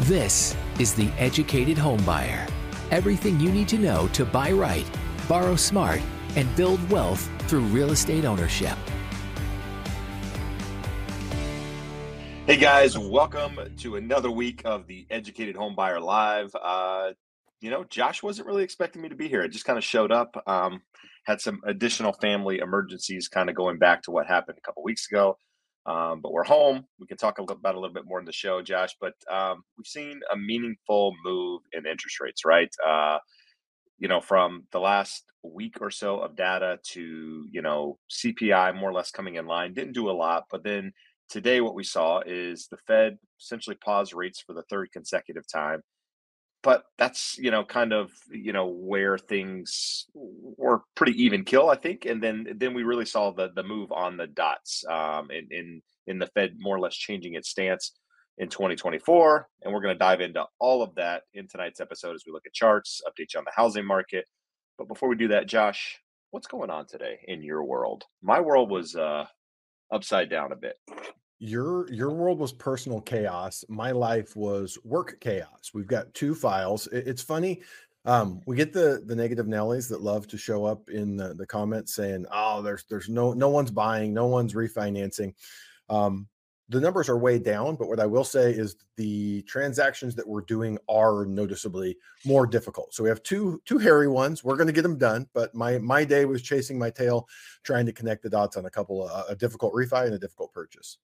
This is The Educated Homebuyer. Everything you need to know to buy right, borrow smart, and build wealth through real estate ownership. Hey guys, welcome to another week of the Educated Homebuyer Live. Uh, you know, Josh wasn't really expecting me to be here. It just kind of showed up. Um, had some additional family emergencies, kind of going back to what happened a couple weeks ago. Um, but we're home. We can talk about a little bit more in the show, Josh. But um, we've seen a meaningful move in interest rates, right? Uh, you know, from the last week or so of data to you know CPI more or less coming in line. Didn't do a lot, but then today what we saw is the Fed essentially pause rates for the third consecutive time but that's you know kind of you know where things were pretty even kill i think and then then we really saw the the move on the dots um in in in the fed more or less changing its stance in 2024 and we're going to dive into all of that in tonight's episode as we look at charts update you on the housing market. But before we do that josh what's going on today in your world? My world was uh upside down a bit your your world was personal chaos my life was work chaos. We've got two files. It, it's funny um, we get the the negative nellies that love to show up in the, the comments saying oh there's there's no no one's buying no one's refinancing. Um, the numbers are way down but what i will say is the transactions that we're doing are noticeably more difficult. So we have two two hairy ones. We're going to get them done but my my day was chasing my tail trying to connect the dots on a couple of a difficult refi and a difficult purchase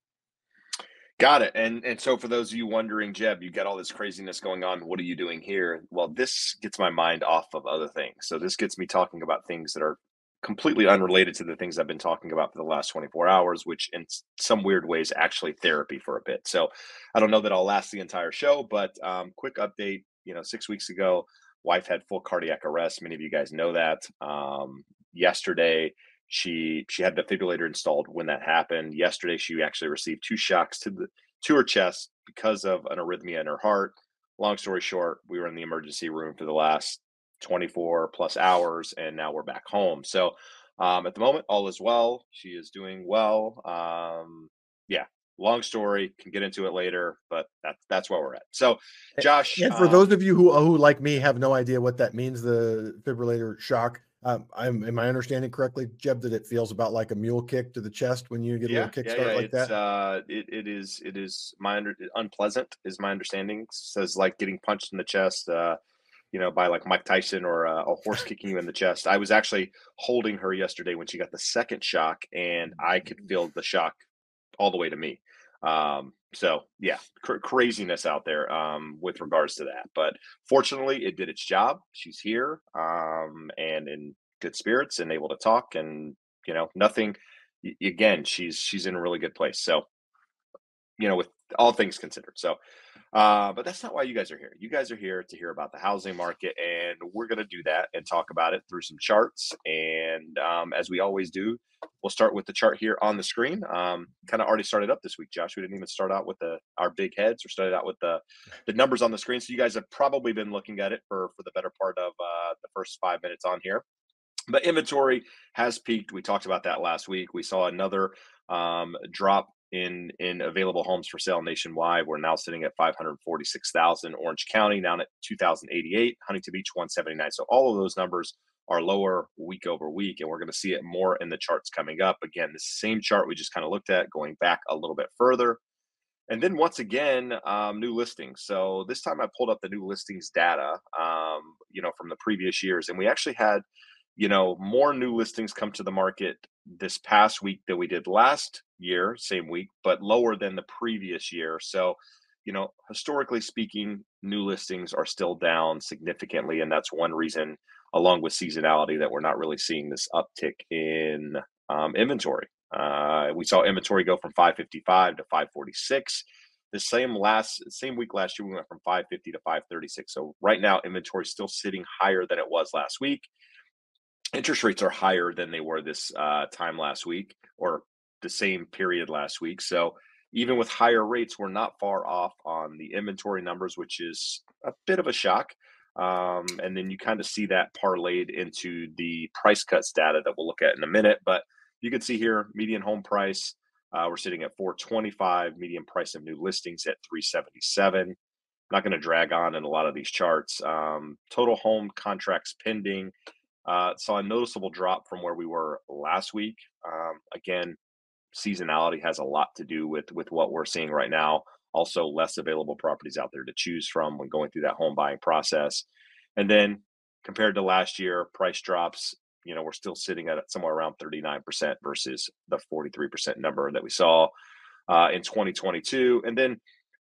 Got it. And and so for those of you wondering, Jeb, you got all this craziness going on. What are you doing here? Well, this gets my mind off of other things. So this gets me talking about things that are completely unrelated to the things I've been talking about for the last 24 hours, which in some weird ways actually therapy for a bit. So I don't know that I'll last the entire show, but um, quick update. You know, six weeks ago, wife had full cardiac arrest. Many of you guys know that. Um, yesterday, she she had the defibrillator installed when that happened. Yesterday, she actually received two shocks to the to her chest because of an arrhythmia in her heart. Long story short, we were in the emergency room for the last 24 plus hours, and now we're back home. So um, at the moment, all is well. She is doing well. Um, yeah, long story. Can get into it later, but that's that's where we're at. So, Josh, and for um, those of you who who like me have no idea what that means, the defibrillator shock um, I'm, am I understanding correctly, Jeb, that it feels about like a mule kick to the chest when you get a yeah, little kickstart yeah, yeah. like it's, that? Uh, it, it is, it is my under, unpleasant is my understanding. says like getting punched in the chest, uh, you know, by like Mike Tyson or uh, a horse kicking you in the chest. I was actually holding her yesterday when she got the second shock, and I could feel the shock all the way to me. Um, so yeah, cr- craziness out there um, with regards to that. But fortunately, it did its job. She's here um, and in good spirits and able to talk, and you know nothing. Again, she's she's in a really good place. So you know, with all things considered. So uh, but that's not why you guys are here. You guys are here to hear about the housing market, and we're going to do that and talk about it through some charts. And um, as we always do, we'll start with the chart here on the screen. Um, kind of already started up this week, Josh. We didn't even start out with the our big heads. We started out with the the numbers on the screen. So you guys have probably been looking at it for for the better part of uh, the first five minutes on here. But inventory has peaked. We talked about that last week. We saw another um, drop in in available homes for sale nationwide. We're now sitting at 546,000. Orange County down at 2,088. Huntington Beach 179. So all of those numbers are lower week over week, and we're going to see it more in the charts coming up. Again, the same chart we just kind of looked at, going back a little bit further. And then once again, um, new listings. So this time I pulled up the new listings data, um, you know, from the previous years, and we actually had, you know, more new listings come to the market this past week that we did last year, same week, but lower than the previous year. So, you know, historically speaking, new listings are still down significantly. And that's one reason, along with seasonality, that we're not really seeing this uptick in um, inventory. Uh, we saw inventory go from 555 to 546. The same last same week last year, we went from 550 to 536. So right now, inventory is still sitting higher than it was last week. Interest rates are higher than they were this uh, time last week or the same period last week. So even with higher rates, we're not far off on the inventory numbers, which is a bit of a shock. Um, and then you kind of see that parlayed into the price cuts data that we'll look at in a minute. But you can see here, median home price uh, we're sitting at 425, median price of new listings at 377. I'm not going to drag on in a lot of these charts. Um, total home contracts pending uh, saw a noticeable drop from where we were last week. Um, again, seasonality has a lot to do with with what we're seeing right now. Also, less available properties out there to choose from when going through that home buying process. And then compared to last year, price drops you know, we're still sitting at somewhere around 39% versus the 43% number that we saw uh, in 2022. And then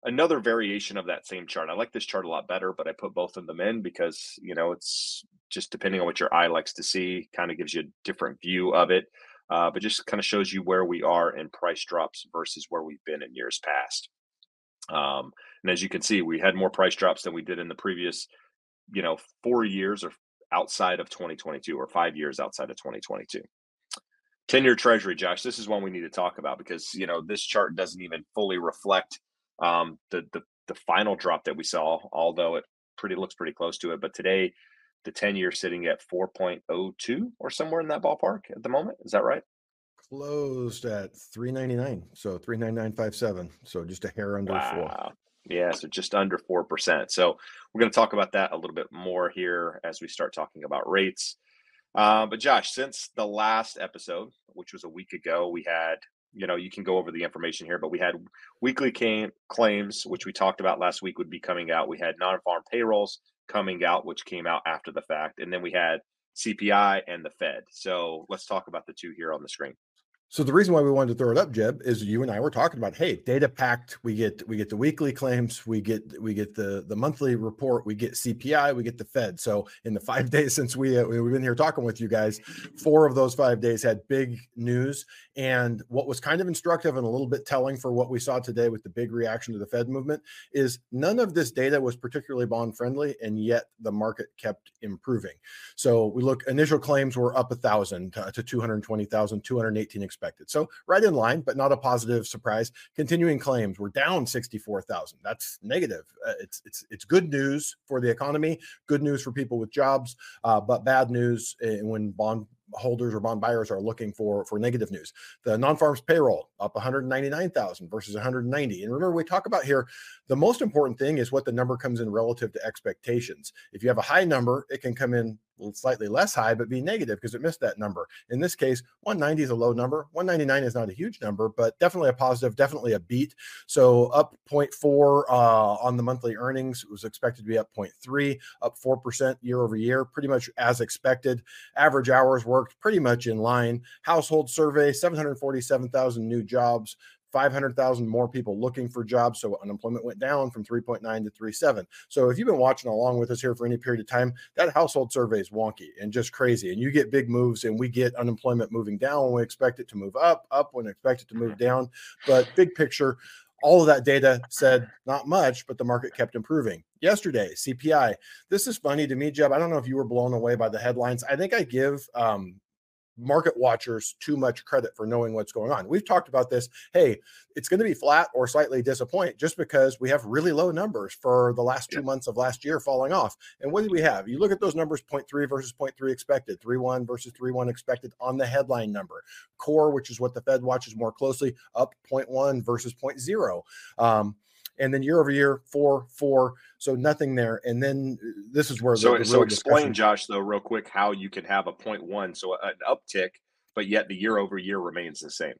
another variation of that same chart. I like this chart a lot better, but I put both of them in because, you know, it's just depending on what your eye likes to see, kind of gives you a different view of it. Uh, but just kind of shows you where we are in price drops versus where we've been in years past. Um, and as you can see, we had more price drops than we did in the previous, you know, four years or outside of 2022 or five years outside of 2022. 10 year treasury, Josh, this is one we need to talk about because, you know, this chart doesn't even fully reflect um, the, the, the final drop that we saw, although it pretty looks pretty close to it. But today, the 10 year sitting at 4.02 or somewhere in that ballpark at the moment. Is that right? Closed at 399. So 39957. So just a hair under wow. four. Yeah, so just under 4%. So we're going to talk about that a little bit more here as we start talking about rates. Uh, but Josh, since the last episode, which was a week ago, we had, you know, you can go over the information here, but we had weekly came, claims, which we talked about last week would be coming out. We had non farm payrolls coming out, which came out after the fact. And then we had CPI and the Fed. So let's talk about the two here on the screen. So the reason why we wanted to throw it up, Jeb, is you and I were talking about, hey, data packed. We get we get the weekly claims, we get we get the the monthly report, we get CPI, we get the Fed. So in the five days since we uh, we've been here talking with you guys, four of those five days had big news. And what was kind of instructive and a little bit telling for what we saw today with the big reaction to the Fed movement is none of this data was particularly bond friendly, and yet the market kept improving. So we look initial claims were up a thousand to, to 220,000, 218 expected. So right in line, but not a positive surprise. Continuing claims were down 64,000. That's negative. Uh, it's it's it's good news for the economy, good news for people with jobs, uh, but bad news uh, when bond holders or bond buyers are looking for for negative news. The non-farms payroll up 199,000 versus 190. And remember we talk about here the most important thing is what the number comes in relative to expectations. If you have a high number, it can come in slightly less high, but be negative because it missed that number. In this case, 190 is a low number. 199 is not a huge number, but definitely a positive, definitely a beat. So up 0.4 uh, on the monthly earnings it was expected to be up 0.3, up 4% year over year, pretty much as expected. Average hours worked pretty much in line. Household survey, 747,000 new jobs, 500,000 more people looking for jobs. So unemployment went down from 3.9 to 3.7. So if you've been watching along with us here for any period of time, that household survey is wonky and just crazy. And you get big moves and we get unemployment moving down when we expect it to move up, up when we expect it to move down. But big picture, all of that data said not much, but the market kept improving. Yesterday, CPI. This is funny to me, Jeb. I don't know if you were blown away by the headlines. I think I give um, market watchers too much credit for knowing what's going on. We've talked about this. Hey, it's going to be flat or slightly disappoint just because we have really low numbers for the last two yeah. months of last year falling off. And what do we have? You look at those numbers 0.3 versus 0.3 expected, 3.1 versus 3.1 expected on the headline number. Core, which is what the Fed watches more closely, up 0.1 versus 0.0. Um, and then year over year, four, four. So nothing there. And then uh, this is where so the, the so explain, discussion. Josh, though, real quick, how you can have a point one, so an uptick, but yet the year over year remains the same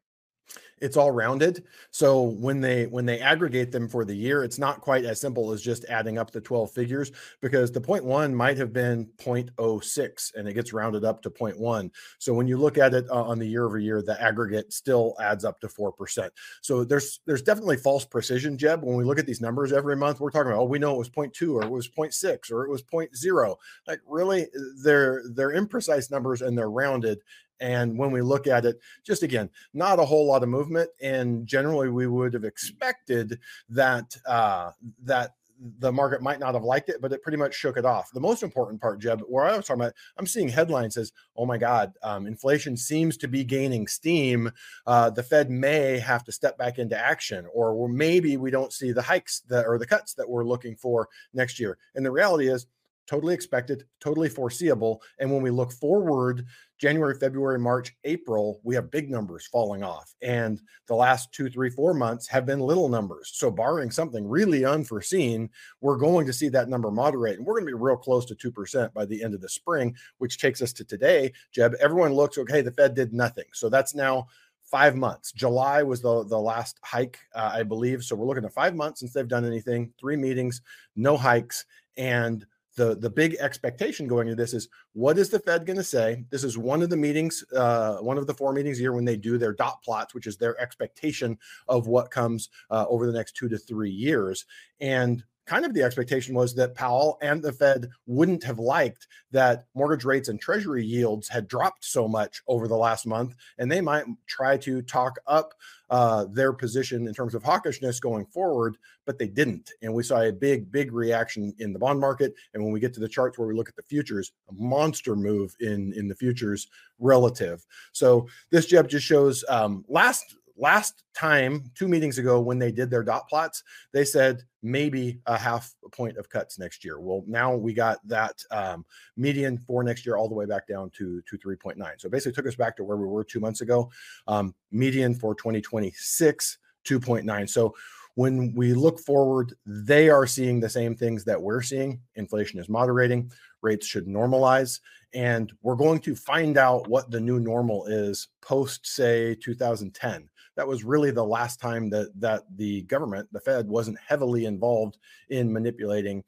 it's all rounded. So when they when they aggregate them for the year it's not quite as simple as just adding up the 12 figures because the point one might have been 0.06 and it gets rounded up to 0.1 so when you look at it uh, on the year over year the aggregate still adds up to 4% so there's there's definitely false precision jeb when we look at these numbers every month we're talking about oh we know it was 0.2 or it was 0.6 or it was 0.0 like really they're they're imprecise numbers and they're rounded And when we look at it, just again, not a whole lot of movement. And generally, we would have expected that uh, that the market might not have liked it, but it pretty much shook it off. The most important part, Jeb, where I was talking about, I'm seeing headlines says, "Oh my God, um, inflation seems to be gaining steam. Uh, the Fed may have to step back into action, or maybe we don't see the hikes that or the cuts that we're looking for next year." And the reality is, totally expected, totally foreseeable. And when we look forward, January, February, March, April, we have big numbers falling off. And the last two, three, four months have been little numbers. So, barring something really unforeseen, we're going to see that number moderate. And we're going to be real close to 2% by the end of the spring, which takes us to today. Jeb, everyone looks okay, the Fed did nothing. So, that's now five months. July was the, the last hike, uh, I believe. So, we're looking at five months since they've done anything, three meetings, no hikes. And the the big expectation going into this is what is the Fed going to say? This is one of the meetings, uh, one of the four meetings a year when they do their dot plots, which is their expectation of what comes uh, over the next two to three years. And kind of the expectation was that Powell and the Fed wouldn't have liked that mortgage rates and treasury yields had dropped so much over the last month, and they might try to talk up uh, their position in terms of hawkishness going forward, but they didn't. And we saw a big, big reaction in the bond market. And when we get to the charts where we look at the futures, a monster move in in the futures relative. So this Jeb just shows um, last last time, two meetings ago, when they did their dot plots, they said maybe a half a point of cuts next year. Well, now we got that um, median for next year all the way back down to, to 3.9. So basically took us back to where we were two months ago. Um, median for 2026, 2.9. So when we look forward, they are seeing the same things that we're seeing. Inflation is moderating, rates should normalize. And we're going to find out what the new normal is post, say, 2010 that was really the last time that that the government, the Fed, wasn't heavily involved in manipulating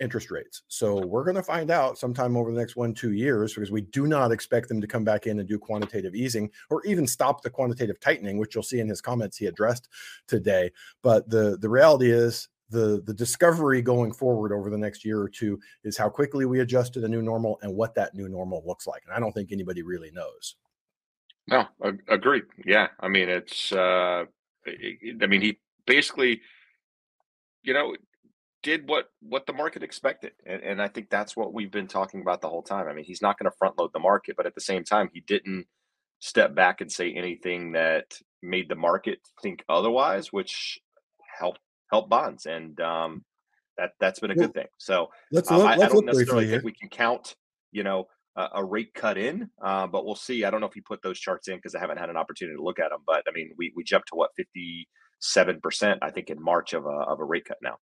interest rates. So we're going to find out sometime over the next one, two years, because we do not expect them to come back in and do quantitative easing or even stop the quantitative tightening, which you'll see in his comments he addressed today. But the the reality is the the discovery going forward over the next year or two is how quickly we adjust to the new normal and what that new normal looks like. And I don't think anybody really knows. No, agreed. Yeah, I mean it's. Uh, I mean he basically, you know, did what what the market expected, and, and I think that's what we've been talking about the whole time. I mean, he's not going to front load the market, but at the same time, he didn't step back and say anything that made the market think otherwise, which helped help bonds, and um, that that's been a good thing. So let's um, I, let's I don't necessarily think we can count, you know, a, rate cut in, uh, but we'll see. I don't know if you put those charts in because I haven't had an opportunity to look at them. But I mean, we we jumped to what fifty seven percent, I think, in March of a of a rate cut now.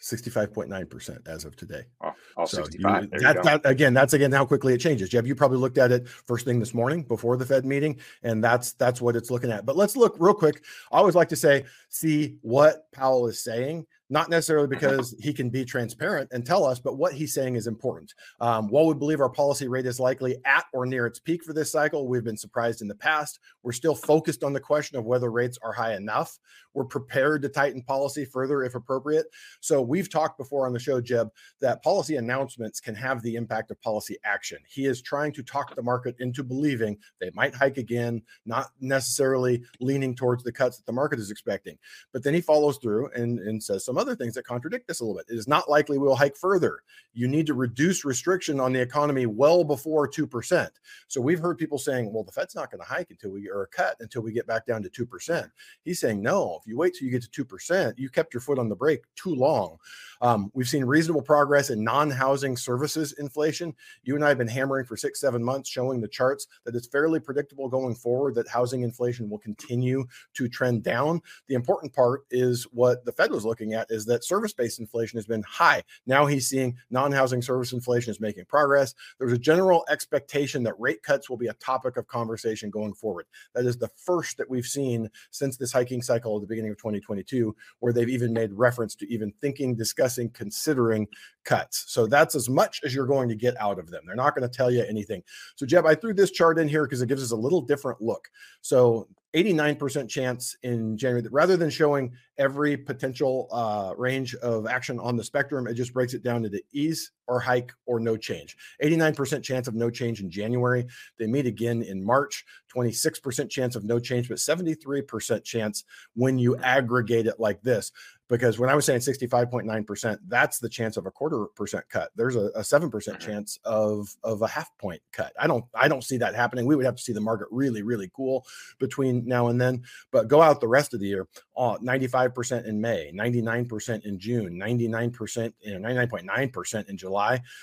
65.9% as of today. Oh, oh so 65. You, that, that, again, that's again how quickly it changes. Jeb, you probably looked at it first thing this morning before the Fed meeting, and that's that's what it's looking at. But let's look real quick. I always like to say, see what Powell is saying not necessarily because he can be transparent and tell us, but what he's saying is important. Um, while we believe our policy rate is likely at or near its peak for this cycle, we've been surprised in the past. We're still focused on the question of whether rates are high enough. We're prepared to tighten policy further if appropriate. So we've talked before on the show, Jeb, that policy announcements can have the impact of policy action. He is trying to talk the market into believing they might hike again, not necessarily leaning towards the cuts that the market is expecting. But then he follows through and, and says some other things that contradict this a little bit. It is not likely we'll hike further. You need to reduce restriction on the economy well before 2%. So we've heard people saying, well, the Fed's not going to hike until we or cut until we get back down to 2%. He's saying, no, if you wait till you get to 2%, you kept your foot on the brake too long. Um, we've seen reasonable progress in non housing services inflation. You and I have been hammering for six, seven months, showing the charts that it's fairly predictable going forward that housing inflation will continue to trend down. The important part is what the Fed was looking at is that service based inflation has been high. Now he's seeing non housing service inflation is making progress. There's a general expectation that rate cuts will be a topic of conversation going forward. That is the first that we've seen since this hiking cycle at the beginning of 2022, where they've even made reference to even thinking, discussing, considering cuts. So that's as much as you're going to get out of them. They're not going to tell you anything. So, Jeb, I threw this chart in here because it gives us a little different look. So 89% chance in January, rather than showing every potential uh, range of action on the spectrum. It just breaks it down into ease or hike or no change. 89% chance of no change in January. They meet again in March. 26% chance of no change, but 73% chance when you aggregate it like this because when I was saying 65.9%, that's the chance of a quarter percent cut. There's a, a 7% mm-hmm. chance of of a half point cut. I don't I don't see that happening. We would have to see the market really really cool between now and then, but go out the rest of the year, uh, 95% in May, 99% in June, 99% you know 99.9% in July.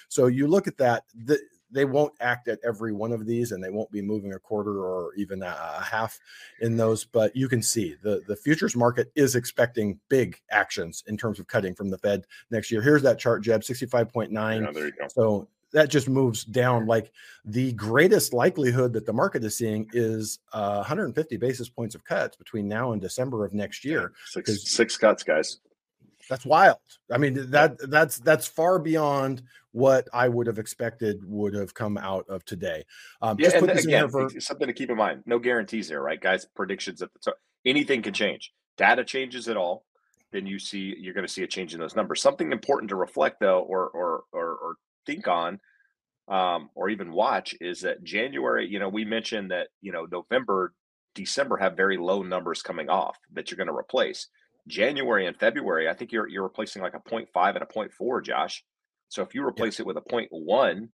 So you look at that the they won't act at every one of these and they won't be moving a quarter or even a, a, half in those but you can see the the futures market is expecting big actions in terms of cutting from the fed next year. Here's that chart jeb 65.9 yeah, so that just moves down. Like the greatest likelihood that the market is seeing is uh, 150 basis points of cuts between now and december of next year six, six cuts guys that's wild. I mean, that that's that's far beyond what I would have expected would have come out of today. Um, yeah, and again, something to keep in mind. No guarantees there, right, guys? Predictions at the top. Anything can change. Data changes at all, then you see you're going to see a change in those numbers. Something important to reflect though, or or or, or think on, um, or even watch is that January. You know, we mentioned that you know November, December have very low numbers coming off that you're going to replace January and February, I think you're you're replacing like a 0.5 and a 0.4, Josh. So if you replace yeah. it with a 0.1,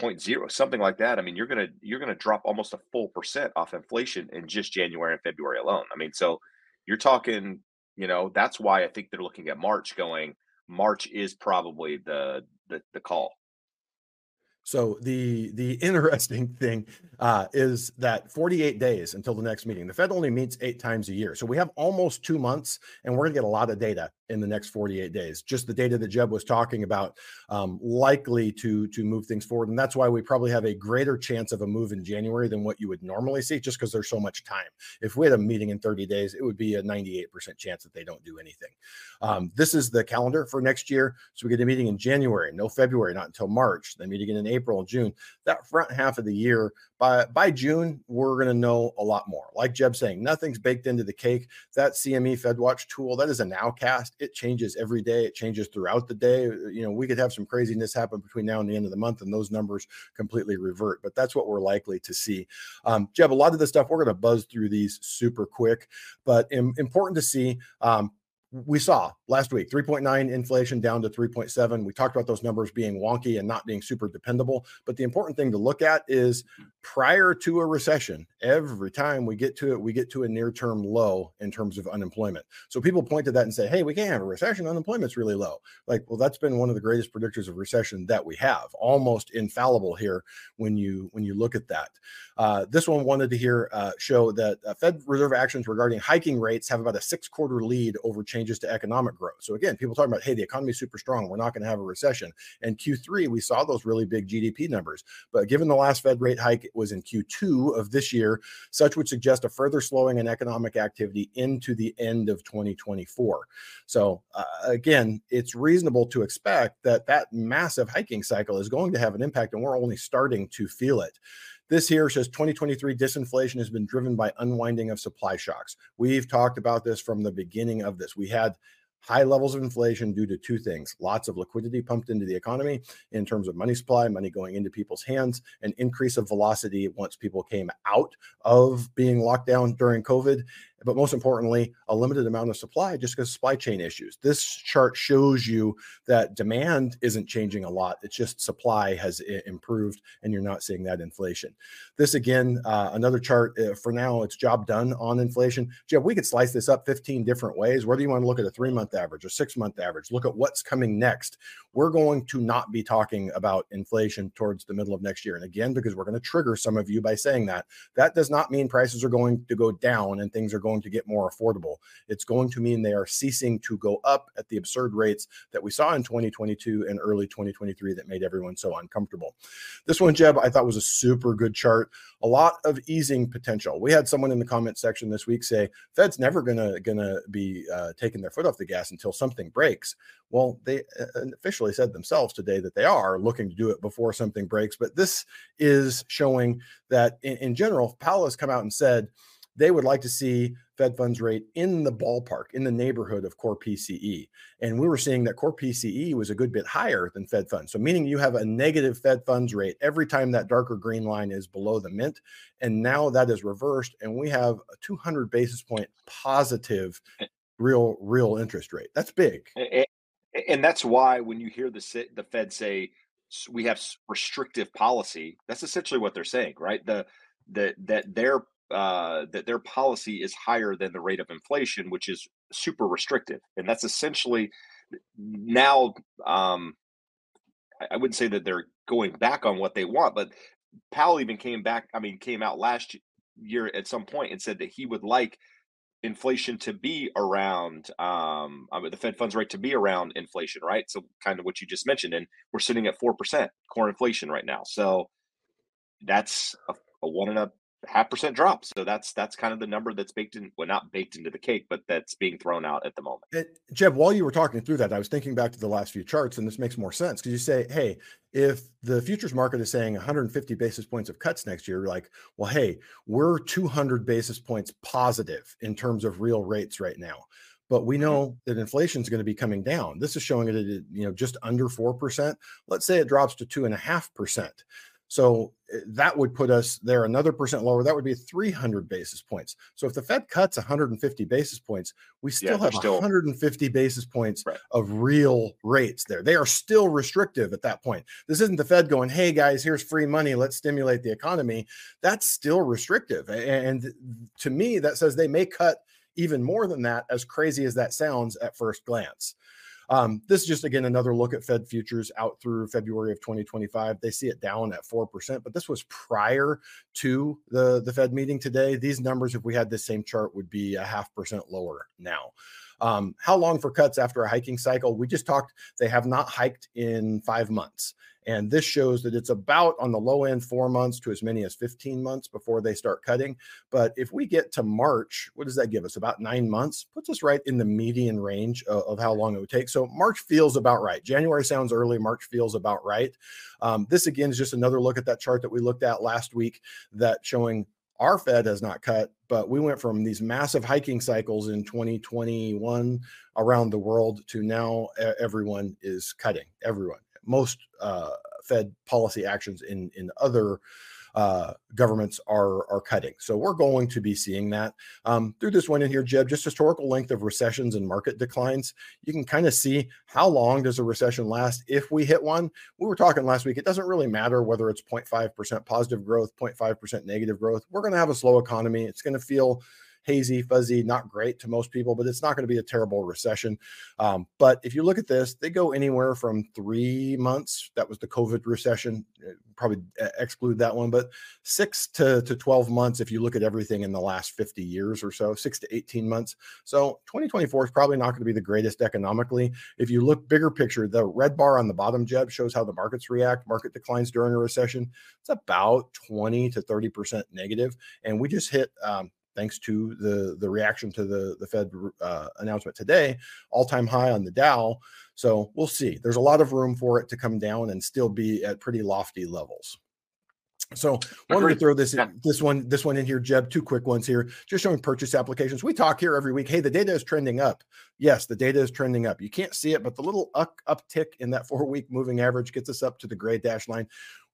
0.0, something like that, I mean, you're gonna you're gonna drop almost a full percent off inflation in just January and February alone. I mean, so you're talking, you know, that's why I think they're looking at March, going March is probably the the, the call. So the the interesting thing uh, is that 48 days until the next meeting. The Fed only meets eight times a year, so we have almost two months, and we're going to get a lot of data in the next 48 days. Just the data that Jeb was talking about, um, likely to to move things forward, and that's why we probably have a greater chance of a move in January than what you would normally see, just because there's so much time. If we had a meeting in 30 days, it would be a 98% chance that they don't do anything. Um, this is the calendar for next year, so we get a meeting in January, no February, not until March. Then meeting in April June. That front half of the year by by June, we're going to know a lot more. Like Jeb saying, nothing's baked into the cake. That CME FedWatch tool, that is a nowcast. It changes every day. It changes throughout the day. You know, we could have some craziness happen between now and the end of the month, and those numbers completely revert. But that's what we're likely to see. Um, Jeb, a lot of the stuff we're going to buzz through these super quick, but Im- important to see. Um, we saw last week 3.9 inflation down to 3.7 we talked about those numbers being wonky and not being super dependable but the important thing to look at is prior to a recession every time we get to it we get to a near term low in terms of unemployment. So people point to that and say hey we can't have a recession. Unemployment's really low. Like well that's been one of the greatest predictors of recession that we have almost infallible here when you when you look at that. Uh, this one wanted to hear uh, show that uh, fed reserve actions regarding hiking rates have about a six quarter lead over change changes to economic growth. So again, people talking about, hey, the economy is super strong. We're not going to have a recession. And Q3, we saw those really big GDP numbers. But given the last Fed rate hike was in Q2 of this year, such would suggest a further slowing in economic activity into the end of 2024. So uh, again, it's reasonable to expect that that massive hiking cycle is going to have an impact, and we're only starting to feel it. This here says 2023 disinflation has been driven by unwinding of supply shocks. We've talked about this from the beginning of this. We had high levels of inflation due to two things lots of liquidity pumped into the economy in terms of money supply, money going into people's hands, an increase of velocity once people came out of being locked down during COVID, but most importantly, a limited amount of supply just because supply chain issues. This chart shows you that demand isn't changing a lot. It's just supply has improved and you're not seeing that inflation. This again, uh, another chart uh, for now, it's job done on inflation. Jeff, we could slice this up 15 different ways. Whether you want to look at a three month average or six month average, look at what's coming next. We're going to not be talking about inflation towards the middle of next year. And again, because we're going to trigger some of you by saying that, that does not mean prices are going to go down and things are going going to get more affordable. It's going to mean they are ceasing to go up at the absurd rates that we saw in 2022 and early 2023 that made everyone so uncomfortable. This one, Jeb, I thought was a super good chart. A lot of easing potential. We had someone in the comment section this week say Fed's never gonna gonna be uh, taking their foot off the gas until something breaks. Well, they uh, officially said themselves today that they are looking to do it before something breaks. But this is showing that in, in general, Powell has come out and said they would like to see Fed funds rate in the ballpark, in the neighborhood of core PCE. And we were seeing that core PCE was a good bit higher than Fed funds. So, meaning you have a negative Fed funds rate every time that darker green line is below the mint. And now that is reversed, and we have a 200 basis point positive eh real, real interest rate. That's big. And that's why when you hear the, the Fed say, we have restrictive policy. That's essentially what they're saying, right? The that that their uh, that their policy is higher than the rate of inflation, which is super restrictive, and that's essentially now. Um, I wouldn't say that they're going back on what they want, but Powell even came back. I mean, came out last year at some point and said that he would like inflation to be around um, I mean, the Fed funds rate to be around inflation, right? So kind of what you just mentioned, and we're sitting at four percent core inflation right now. So that's a, a one and a half percent drop. So that's that's kind of the number that's baked in, well, not baked into the cake, but that's being thrown out at the moment. It, Jeb, while you were talking through that, I was thinking back to the last few charts, and this makes more sense because you say, hey, if the futures market is saying 150 basis points of cuts next year, you're like, well, hey, we're 200 basis points positive in terms of real rates right now. But we mm-hmm. know that inflation is going to be coming down. This is showing it at you know just under four percent. Let's say it drops to two and a half percent so that would put us there another percent lower. That would be 300 basis points. So if the Fed cuts 150 basis points, we still yeah, have still, 150 basis points right. of real rates there. They are still restrictive at that point. This isn't the Fed going, hey guys, here's free money. Let's stimulate the economy. That's still restrictive. And to me, that says they may cut even more than that, as crazy as that sounds at first glance. Um, this is just again another look at Fed futures out through February of 2025. They see it down at four percent, but this was prior to the the Fed meeting today. These numbers, if we had the same chart, would be a half percent lower now. Um, how long for cuts after a hiking cycle? We just talked, they have not hiked in five months. And this shows that it's about on the low end four months to as many as 15 months before they start cutting. But if we get to March, what does that give us? About nine months, puts us right in the median range of, of how long it would take. So March feels about right. January sounds early, March feels about right. Um, this again is just another look at that chart that we looked at last week that showing our Fed has not cut, but we went from these massive hiking cycles in 2021 around the world to now everyone is cutting. Everyone most uh, Fed policy actions in in other uh, governments are are cutting. So we're going to be seeing that um, through this one in here, Jeb. Just historical length of recessions and market declines. You can kind of see how long does a recession last if we hit one. We were talking last week. It doesn't really matter whether it's 0.5 percent positive growth, 0.5 percent negative growth. We're going to have a slow economy. It's going to feel hazy, fuzzy, not great to most people, but it's not going to be a terrible recession. Um, but if you look at this, they go anywhere from three months. That was the COVID recession. Uh, probably uh, exclude that one, but six to, to 12 months if you look at everything in the last 50 years or so, six to 18 months. So 2024 is probably not going to be the greatest economically. If you look bigger picture, the red bar on the bottom, Jeb, shows how the markets react. Market declines during a recession. It's about 20 to 30% negative. And we just hit um, thanks to the the reaction to the the Fed uh, announcement today, all time high on the Dow. So we'll see. There's a lot of room for it to come down and still be at pretty lofty levels. So wanted to throw this in, this one this one in here, Jeb. Two quick ones here, just showing purchase applications. We talk here every week. Hey, the data is trending up. Yes, the data is trending up. You can't see it, but the little up, uptick in that four week moving average gets us up to the gray dash line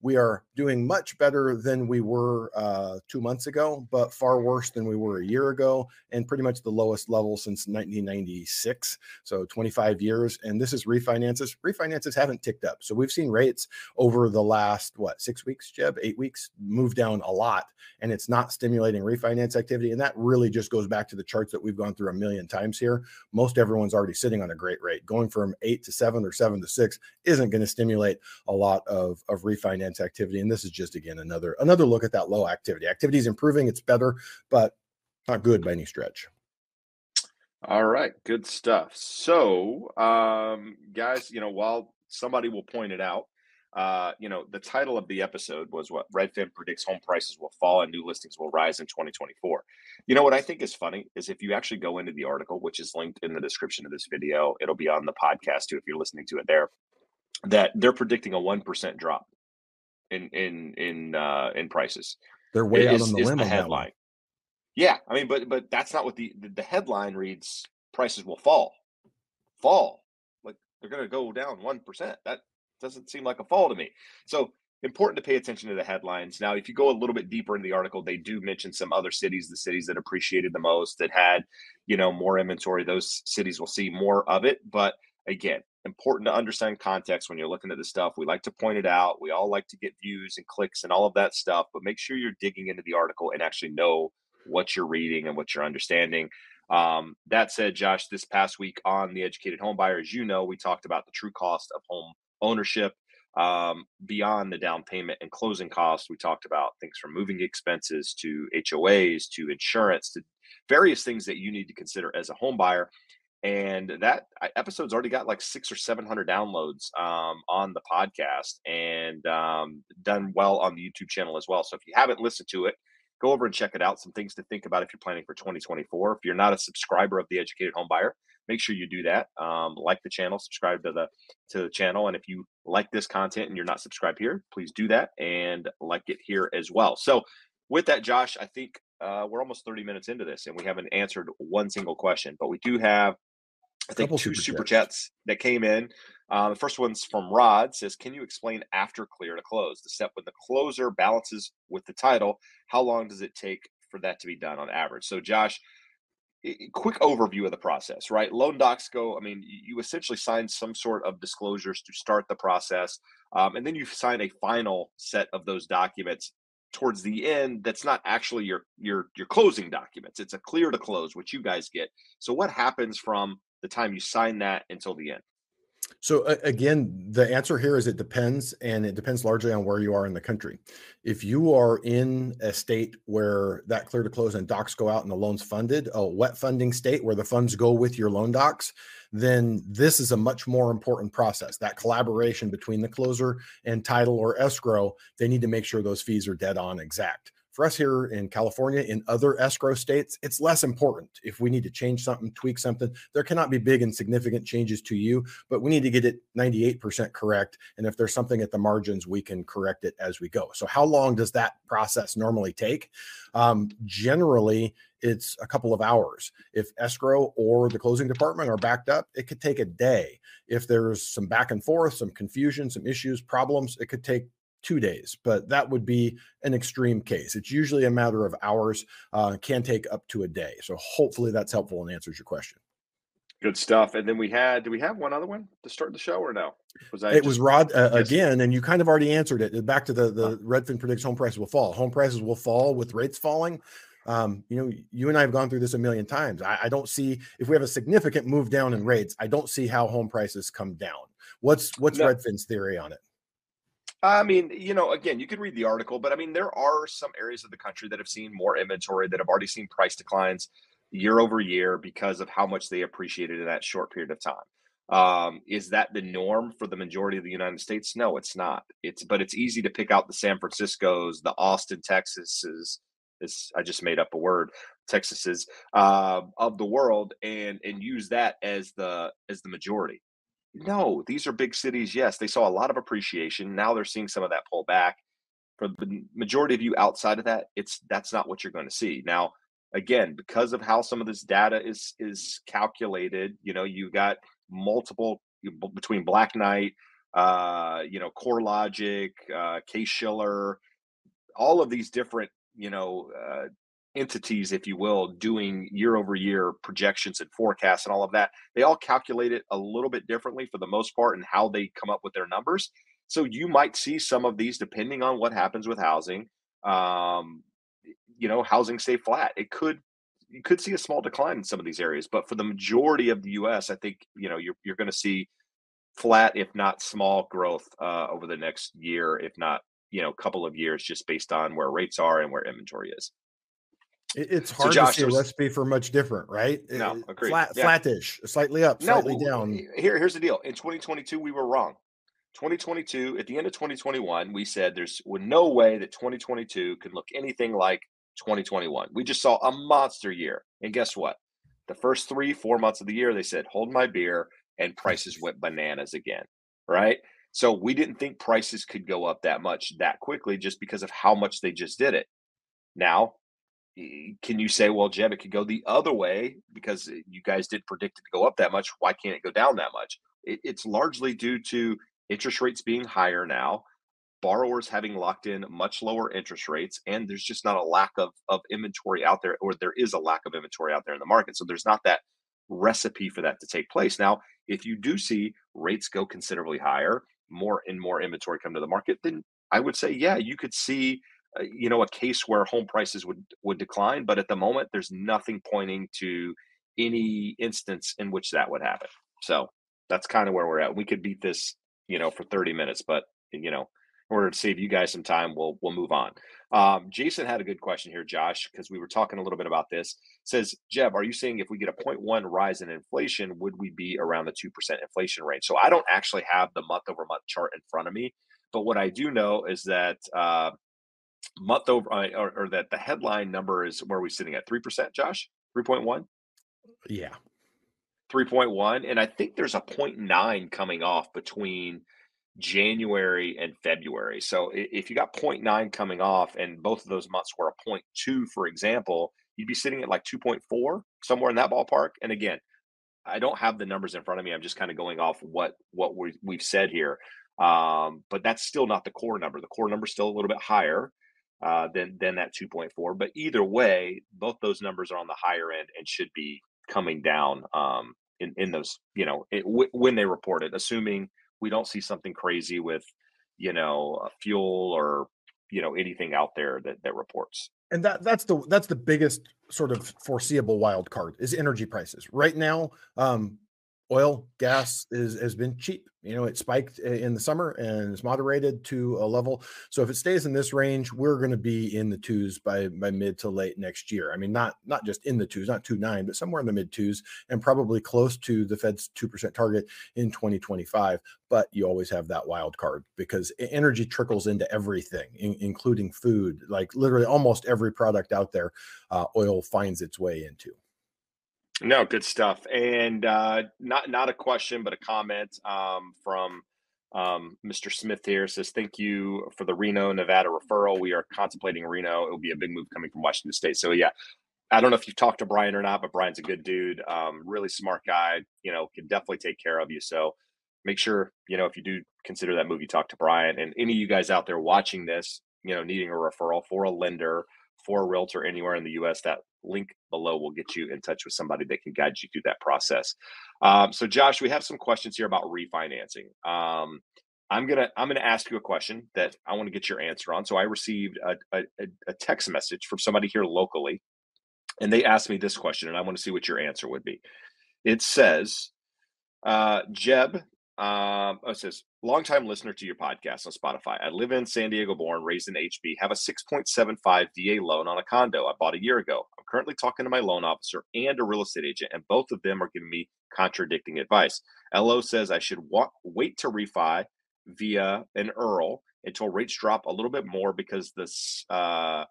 we are doing much better than we were uh, two months ago, but far worse than we were a year ago, and pretty much the lowest level since 1996. So 25 years. And this is refinances. Refinances haven't ticked up. So we've seen rates over the last, what, six weeks, Jeb, eight weeks, move down a lot. And it's not stimulating refinance activity. And that really just goes back to the charts that we've gone through a million times here. Most everyone's already sitting on a great rate. Going from eight to seven or seven to six isn't going to stimulate a lot of, of refinance activity. And this is just again another another look at that low activity. Activity is improving, it's better, but not good by any stretch. All right, good stuff. So, um, guys, you know, while somebody will point it out, uh, you know, the title of the episode was what Redfin predicts home prices will fall and new listings will rise in 2024. You know what I think is funny is if you actually go into the article, which is linked in the description of this video, it'll be on the podcast too if you're listening to it there. That they're predicting a one percent drop in in in uh, in prices. They're way is, out on the limb. The headline. Yeah, I mean, but but that's not what the the headline reads. Prices will fall, fall. Like they're going to go down one percent. That doesn't seem like a fall to me. So important to pay attention to the headlines. Now, if you go a little bit deeper in the article, they do mention some other cities, the cities that appreciated the most, that had, you know, more inventory. Those cities will see more of it. But again, important to understand context when you're looking at the stuff. We like to point it out. We all like to get views and clicks and all of that stuff, but make sure you're digging into the article and actually know what you're reading and what you're understanding. Um, that said, Josh, this past week on the Educated Home Buyer, as you know, we talked about the true cost of home ownership um, beyond the down payment and closing costs. We talked about things from moving expenses to HOAs to insurance to various things that you need to consider as a home buyer. And that episode's already got like six or 700 downloads um, on the podcast and um, done well on the YouTube channel as well. So if you haven't listened to it, go over and check it out. Some things to think about if you're planning for 2024. If you're not a subscriber of the Educated Home Buyer, make sure you do that. Um, like the channel, subscribe to the to the channel, and if you like this content and you're not subscribed here, please do that and like it here as well. So, with that, Josh, I think uh, we're almost 30 minutes into this, and we haven't answered one single question, but we do have. I think two super, super chats. chats that came in. Uh, the first one's from Rod says, Can you explain after clear to close? The step when the closer balances with the title, how long does it take for that to be done on average? So, Josh, quick overview of the process, right? Loan docs go, I mean, you essentially sign some sort of disclosures to start the process. Um, and then you sign a final set of those documents towards the end that's not actually your your your closing documents it's a clear to close which you guys get so what happens from the time you sign that until the end so uh, again, the answer here is it depends, and it depends largely on where you are in the country. If you are in a state where that clear to close and docs go out and the loan's funded, a wet funding state where the funds go with your loan docs, then this is a much more important process. That collaboration between the closer and title or escrow, they need to make sure those fees are dead on exact. For us here in California, in other escrow states, it's less important. If we need to change something, tweak something, there cannot be big and significant changes to you, but we need to get it 98% correct. And if there's something at the margins, we can correct it as we go. So, how long does that process normally take? Um, generally, it's a couple of hours. If escrow or the closing department are backed up, it could take a day. If there's some back and forth, some confusion, some issues, problems, it could take two days, but that would be an extreme case. It's usually a matter of hours, uh, can take up to a day. So hopefully that's helpful and answers your question. Good stuff. And then we had, do we have one other one to start the show or no? Was that it just, was Rod uh, again, and you kind of already answered it. Back to the the Redfin predicts home prices will fall. Home prices will fall with rates falling. Um, you know, you and I have gone through this a million times. I, I don't see if we have a significant move down in rates. I don't see how home prices come down. What's what's no. Redfin's theory on it? I mean, you know, again, you could read the article, but I mean, there are some areas of the country that have seen more inventory that have already seen price declines year over year because of how much they appreciated in that short period of time. Um, is that the norm for the majority of the United States? No, it's not. It's but it's easy to pick out the San Francisco's, the Austin, Texas's. Is I just made up a word, Texas's uh, of the world, and and use that as the as the majority. No, these are big cities. Yes, they saw a lot of appreciation. Now they're seeing some of that pull back. For the majority of you outside of that, it's that's not what you're going to see. Now, again, because of how some of this data is is calculated, you know, you got multiple between Black Knight, uh, you know, CoreLogic, uh, Case Shiller, all of these different, you know, uh, entities, if you will, doing year over year projections and forecasts and all of that, they all calculate it a little bit differently for the most part and how they come up with their numbers. So you might see some of these depending on what happens with housing. Um, you know, housing stay flat. It could you could see a small decline in some of these areas, but for the majority of the U.S., I think you know you're you're going to see flat, if not small, growth uh, over the next year, if not you know couple of years, just based on where rates are and where inventory is. It's hard so Josh, to see a recipe for much different, right? No, agreed. Flat, yeah. flattish, slightly up, slightly no, down. Here, here's the deal. In 2022, we were wrong. 2022, at the end of 2021, we said there's no way that 2022 could look anything like 2021. We just saw a monster year. And guess what? The first three, four months of the year, they said, hold my beer, and prices went bananas again. Right. So we didn't think prices could go up that much that quickly just because of how much they just did it. Now Eh, can you say, well, Jeb, it could go the other way because eh, you guys didn't predict it to go up that much? Why can't it go down that much? It, it's largely due to interest rates being higher now, borrowers having locked in much lower interest rates, and there's just not a lack of, of inventory out there, or there is a lack of inventory out there in the market. So there's not that recipe for that to take place. Now, if you do see rates go considerably higher, more and more inventory come to the market, then I would say, yeah, you could see, you know, a case where home prices would would decline. But at the moment, there's nothing pointing to any instance in which that would happen. So that's kind of where we're at. We could beat this, you know, for 30 minutes, but you know, in order to save you guys some time, we'll we'll move on. Um, Jason had a good question here, Josh, because we were talking a little bit about this. Says Jeb, are you saying if we get a 0.1 rise in inflation, would we be around the two percent inflation range? So I don't actually have the month over month chart in front of me, but what I do know is that uh, month over uh, or, or that the headline number is where are we sitting at three percent, Josh, three point one. Yeah, 3.1 and i think there's a 0.9 coming off between january and february. So if you got 0.9 coming off and both of those months were a 0.2 for example you'd be sitting at like 2.4 somewhere in that ballpark. And again i don't have the numbers in front of me i'm just kind of going off what what we, we've said here. Um, but that's still not the core number. The core number is still a little bit higher uh, than than that 2.4 but either way both those numbers are on the higher end and should be coming down um, in, in those, you know, it, w- when they report it, assuming we don't see something crazy with, you know, fuel or, you know, anything out there that, that reports. And that that's the that's the biggest sort of foreseeable wild card is energy prices. Right now, um, oil, gas is has been cheap. You know, it spiked in the summer and it's moderated to a level. So if it stays in this range, we're going to be in the twos by by mid to late next year. I mean, not not just in the twos, not two nine, but somewhere in the mid twos, and probably close to the Fed's two percent target in 2025. But you always have that wild card because energy trickles into everything, in, including food. Like literally, almost every product out there, uh, oil finds its way into. No, good stuff. And uh, not not a question, but a comment um, from um, Mr. Smith here says, "Thank you for the Reno, Nevada referral. We are contemplating Reno. It will be a big move coming from Washington State. So yeah, I don't know if you've talked to Brian or not, but Brian's a good dude, um, really smart guy. You know, can definitely take care of you. So make sure you know if you do consider that move, you talk to Brian. And any of you guys out there watching this, you know, needing a referral for a lender." For a realtor anywhere in the U.S., that link below will get you in touch with somebody that can guide you through that process. Um, so, Josh, we have some questions here about refinancing. Um, I'm gonna I'm gonna ask you a question that I want to get your answer on. So, I received a, a, a text message from somebody here locally, and they asked me this question, and I want to see what your answer would be. It says, uh, Jeb, um, oh, it says, longtime listener to your podcast on Spotify. I live in San Diego, born, raised in HB, have a 6.75 VA loan on a condo I bought a year ago. I'm currently talking to my loan officer and a real estate agent, and both of them are giving me contradicting advice. LO says I should wait to refi via an IRRRL until rates drop a little bit more because this uh,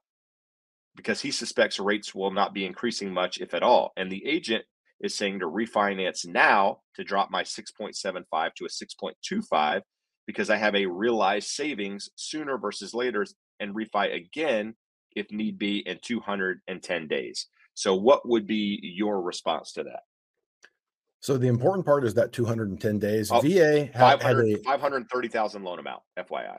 because he suspects rates will not be increasing much, if at all. And the agent is saying to refinance now to drop my 6.75 to a 6.25 because I have a realized savings sooner versus later and refi again if need be in 210 days. So, what would be your response to that? So, the important part is that 210 days. Oh, VA had, had a 530,000 loan amount, FYI.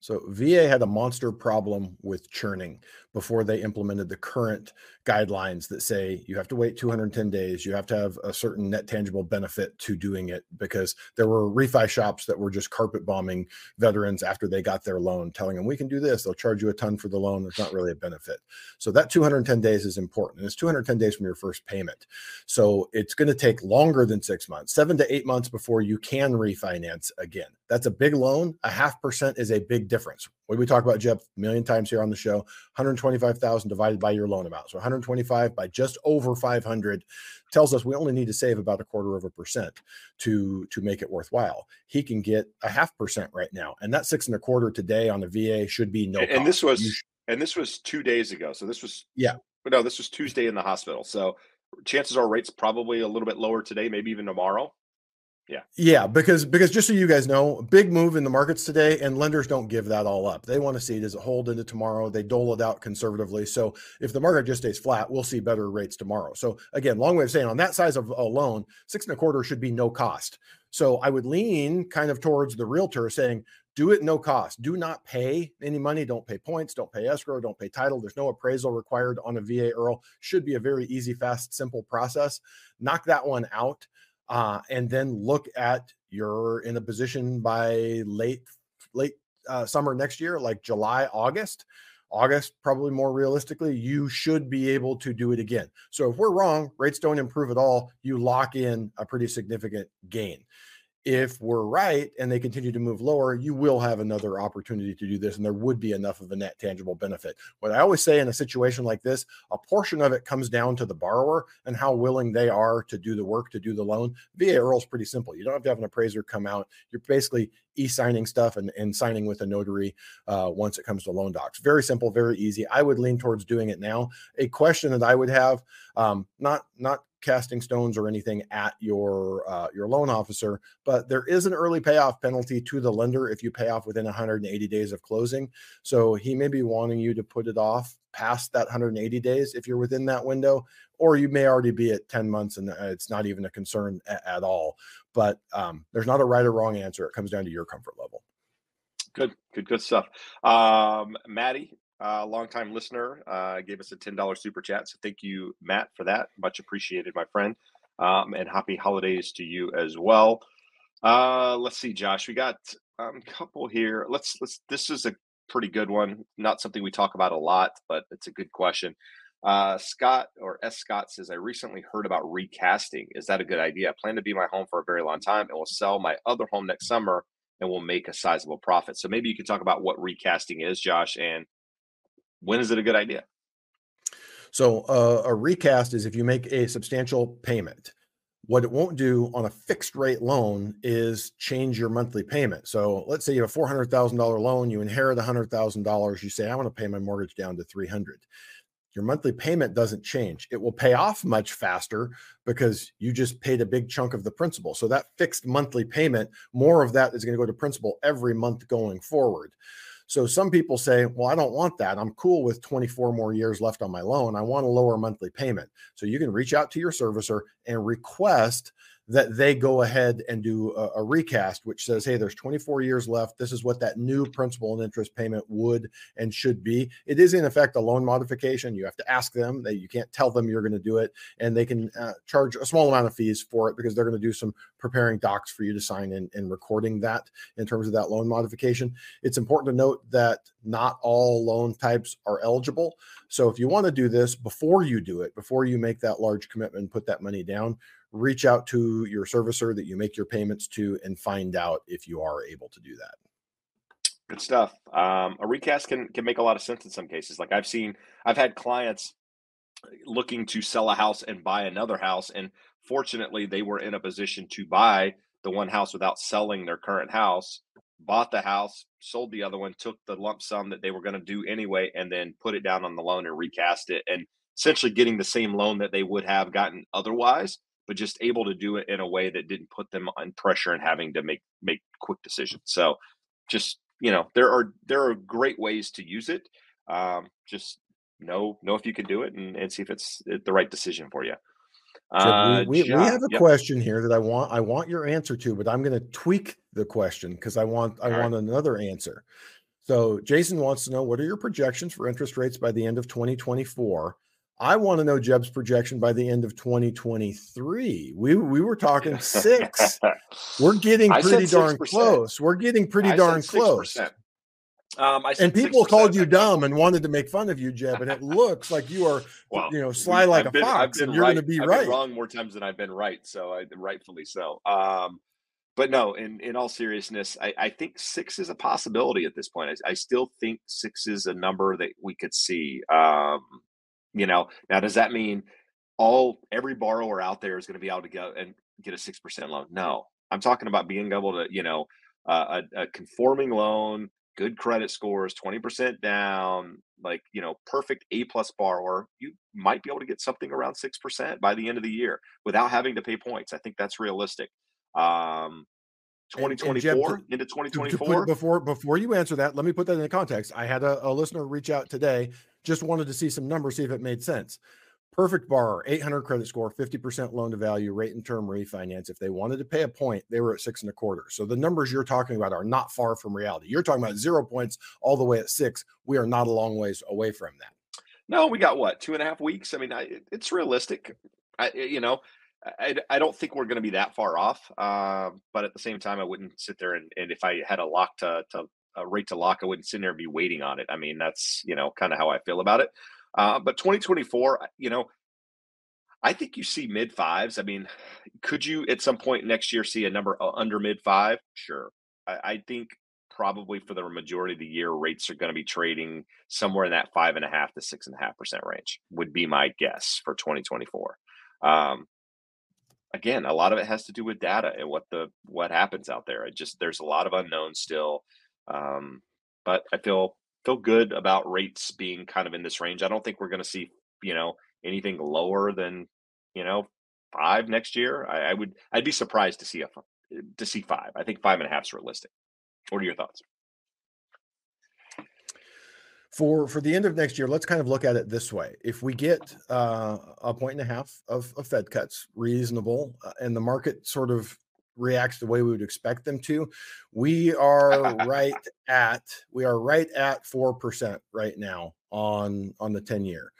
So VA had a monster problem with churning before they implemented the current guidelines that say you have to wait 210 days, you have to have a certain net tangible benefit to doing it because there were refi shops that were just carpet bombing veterans after they got their loan, telling them we can do this, they'll charge you a ton for the loan. There's not really a benefit. So that 210 days is important. And it's 210 days from your first payment. So it's going to take longer than six months, seven to eight months before you can refinance again. That's a big loan. A half percent is a big difference. What we talk about, Jeb, a million times here on the show 125,000 divided by your loan amount. So 125 by just over 500 tells us we only need to save about a quarter of a percent to to make it worthwhile. He can get a half percent right now, and that six and a quarter today on the VA should be no. And cost. this was and this was two days ago. So this was yeah. No, this was Tuesday in the hospital. So chances are rates probably a little bit lower today, maybe even tomorrow. Yeah. Yeah, because because just so you guys know, big move in the markets today, and lenders don't give that all up. They want to see does it hold into tomorrow. They dole it out conservatively. So if the market just stays flat, we'll see better rates tomorrow. So again, long way of saying on that size of a loan, six and a quarter should be no cost. So I would lean kind of towards the realtor saying, do it no cost. Do not pay any money. Don't pay points. Don't pay escrow. Don't pay title. There's no appraisal required on a VA IRRRL. Should be a very easy, fast, simple process. Knock that one out uh, and then look at you're in a position by late late uh, summer next year, like July, August. August, probably more realistically, you should be able to do it again. So if we're wrong, rates don't improve at all, you lock in a pretty significant gain if we're right and they continue to move lower, you will have another opportunity to do this, and there would be enough of a net tangible benefit. What I always say in a situation like this, a portion of it comes down to the borrower and how willing they are to do the work to do the loan. VA IRRRL is pretty simple. You don't have to have an appraiser come out. You're basically e-signing stuff and, and signing with a notary uh, once it comes to loan docs. Very simple, very easy. I would lean towards doing it now. A question that I would have, um, not not casting stones or anything at your uh, your loan officer, but there is an early payoff penalty to the lender if you pay off within 180 days of closing. So he may be wanting you to put it off past that 180 days if you're within that window, or you may already be at 10 months and uh, it's not even a concern at, at all. But um, there's not a right or wrong answer. It comes down to your comfort level. Good, good, good stuff. Um, Maddie, uh, longtime listener, uh, gave us a $10 super chat. So thank you, Matt, for that. Much appreciated, my friend. Um, and happy holidays to you as well. Uh, let's see, Josh. We got um, a couple here. Let's let's. This is a pretty good one. Not something we talk about a lot, but it's a good question. Uh, Scott or S. Scott says, I recently heard about recasting. Is that a good idea? I plan to be my home for a very long time and will sell my other home next summer and will make a sizable profit. So maybe you could talk about what recasting is, Josh, and when is it a good idea? So uh, a recast is if you make a substantial payment. What it won't do on a fixed rate loan is change your monthly payment. So let's say you have a four hundred thousand dollar loan, you inherit hundred thousand dollars. You say, I want to pay my mortgage down to three hundred. Your monthly payment doesn't change. It will pay off much faster because you just paid a big chunk of the principal. So that fixed monthly payment, more of that is going to go to principal every month going forward. So some people say, well, I don't want that. I'm cool with 24 more years left on my loan. I want a lower monthly payment. So you can reach out to your servicer and request that they go ahead and do a, a, recast, which says, hey, there's 24 years left. This is what that new principal and interest payment would and should be. It is, in effect, a loan modification. You have to ask them that you can't tell them you're going to do it, and they can uh, charge a small amount of fees for it because they're going to do some preparing docs for you to sign in and recording that in terms of that loan modification. It's important to note that not all loan types are eligible. So if you want to do this before you do it, before you make that large commitment and put that money down, reach out to your servicer that you make your payments to and find out if you are able to do that. Good stuff. Um, a recast can can make a lot of sense in some cases. Like I've seen, I've had clients looking to sell a house and buy another house, and fortunately, they were in a position to buy the one house without selling their current house. Bought the house, sold the other one, took the lump sum that they were going to do anyway, and then put it down on the loan and recast it, and essentially getting the same loan that they would have gotten otherwise but just able to do it in a way that didn't put them on pressure and having to make make quick decisions. So just you know there are there are great ways to use it. Um, just know know if you can do it and, and see if it's the right decision for you. Uh, we, we, we, have a yep. question here that I want I want your answer to, but I'm going to tweak the question because I want I All want right. another answer. So Jason wants to know what are your projections for interest rates by the end of 2024? I want to know Jeb's projection by the end of 2023. We we were talking six. we're getting pretty darn close. We're getting pretty I darn close. Um, and people 6%. called you dumb and wanted to make fun of you, Jeb. And it looks like you are, well, you know, sly like I've a been, fox, and you're right. going to be I've right. wrong more times than I've been right, so I rightfully so. Um, but no, in in all seriousness, I, I think six is a possibility at this point. I, I, still think six is a number that we could see. Um, you know, now does that mean all every borrower out there is going to be able to go and get a six percent loan? No, I'm talking about being able to, you know, uh, a, a conforming loan, good credit scores, 20% down, like, you know, perfect A plus borrower, you might be able to get something around 6% by the end of the year without having to pay points. I think that's realistic. Um, 2024 into 2024 before before you answer that let me put that in the context i had a, a listener reach out today just wanted to see some numbers see if it made sense. Perfect borrower 800 credit score 50% loan to value rate and term refinance. If they wanted to pay a point they were at six and a quarter. So the numbers you're talking about are not far from reality. You're talking about zero points all the way at six. We are not a long ways away from that. No we got what two and a half weeks? I mean I, it's realistic. I, you know I, I don't think we're going to be that far off. Uh, but at the same time, I wouldn't sit there and, and if I had a lock to, to rate to lock, I wouldn't sit there and be waiting on it. I mean, that's, you know, kind of how I feel about it. Uh, but 2024, you know, I think you see mid fives. I mean, could you at some point next year see a number under mid five? Sure. I, I think probably for the majority of the year, rates are going to be trading somewhere in that five and a half to six and a half percent range, would be my guess for 2024. Um, again, a lot of it has to do with data and what the what happens out there. It just there's a lot of unknowns still, um, but I feel feel good about rates being kind of in this range. I don't think we're going to see you know anything lower than you know five next year. I, I would I'd be surprised to see a to see five. I think five and a half is realistic. What are your thoughts? for for the end of next year let's kind of look at it this way if we get uh, a point and a half of, of fed cuts reasonable uh, and the market sort of reacts the way we would expect them to. We are right at we are right at 4% right now on on the 10 year.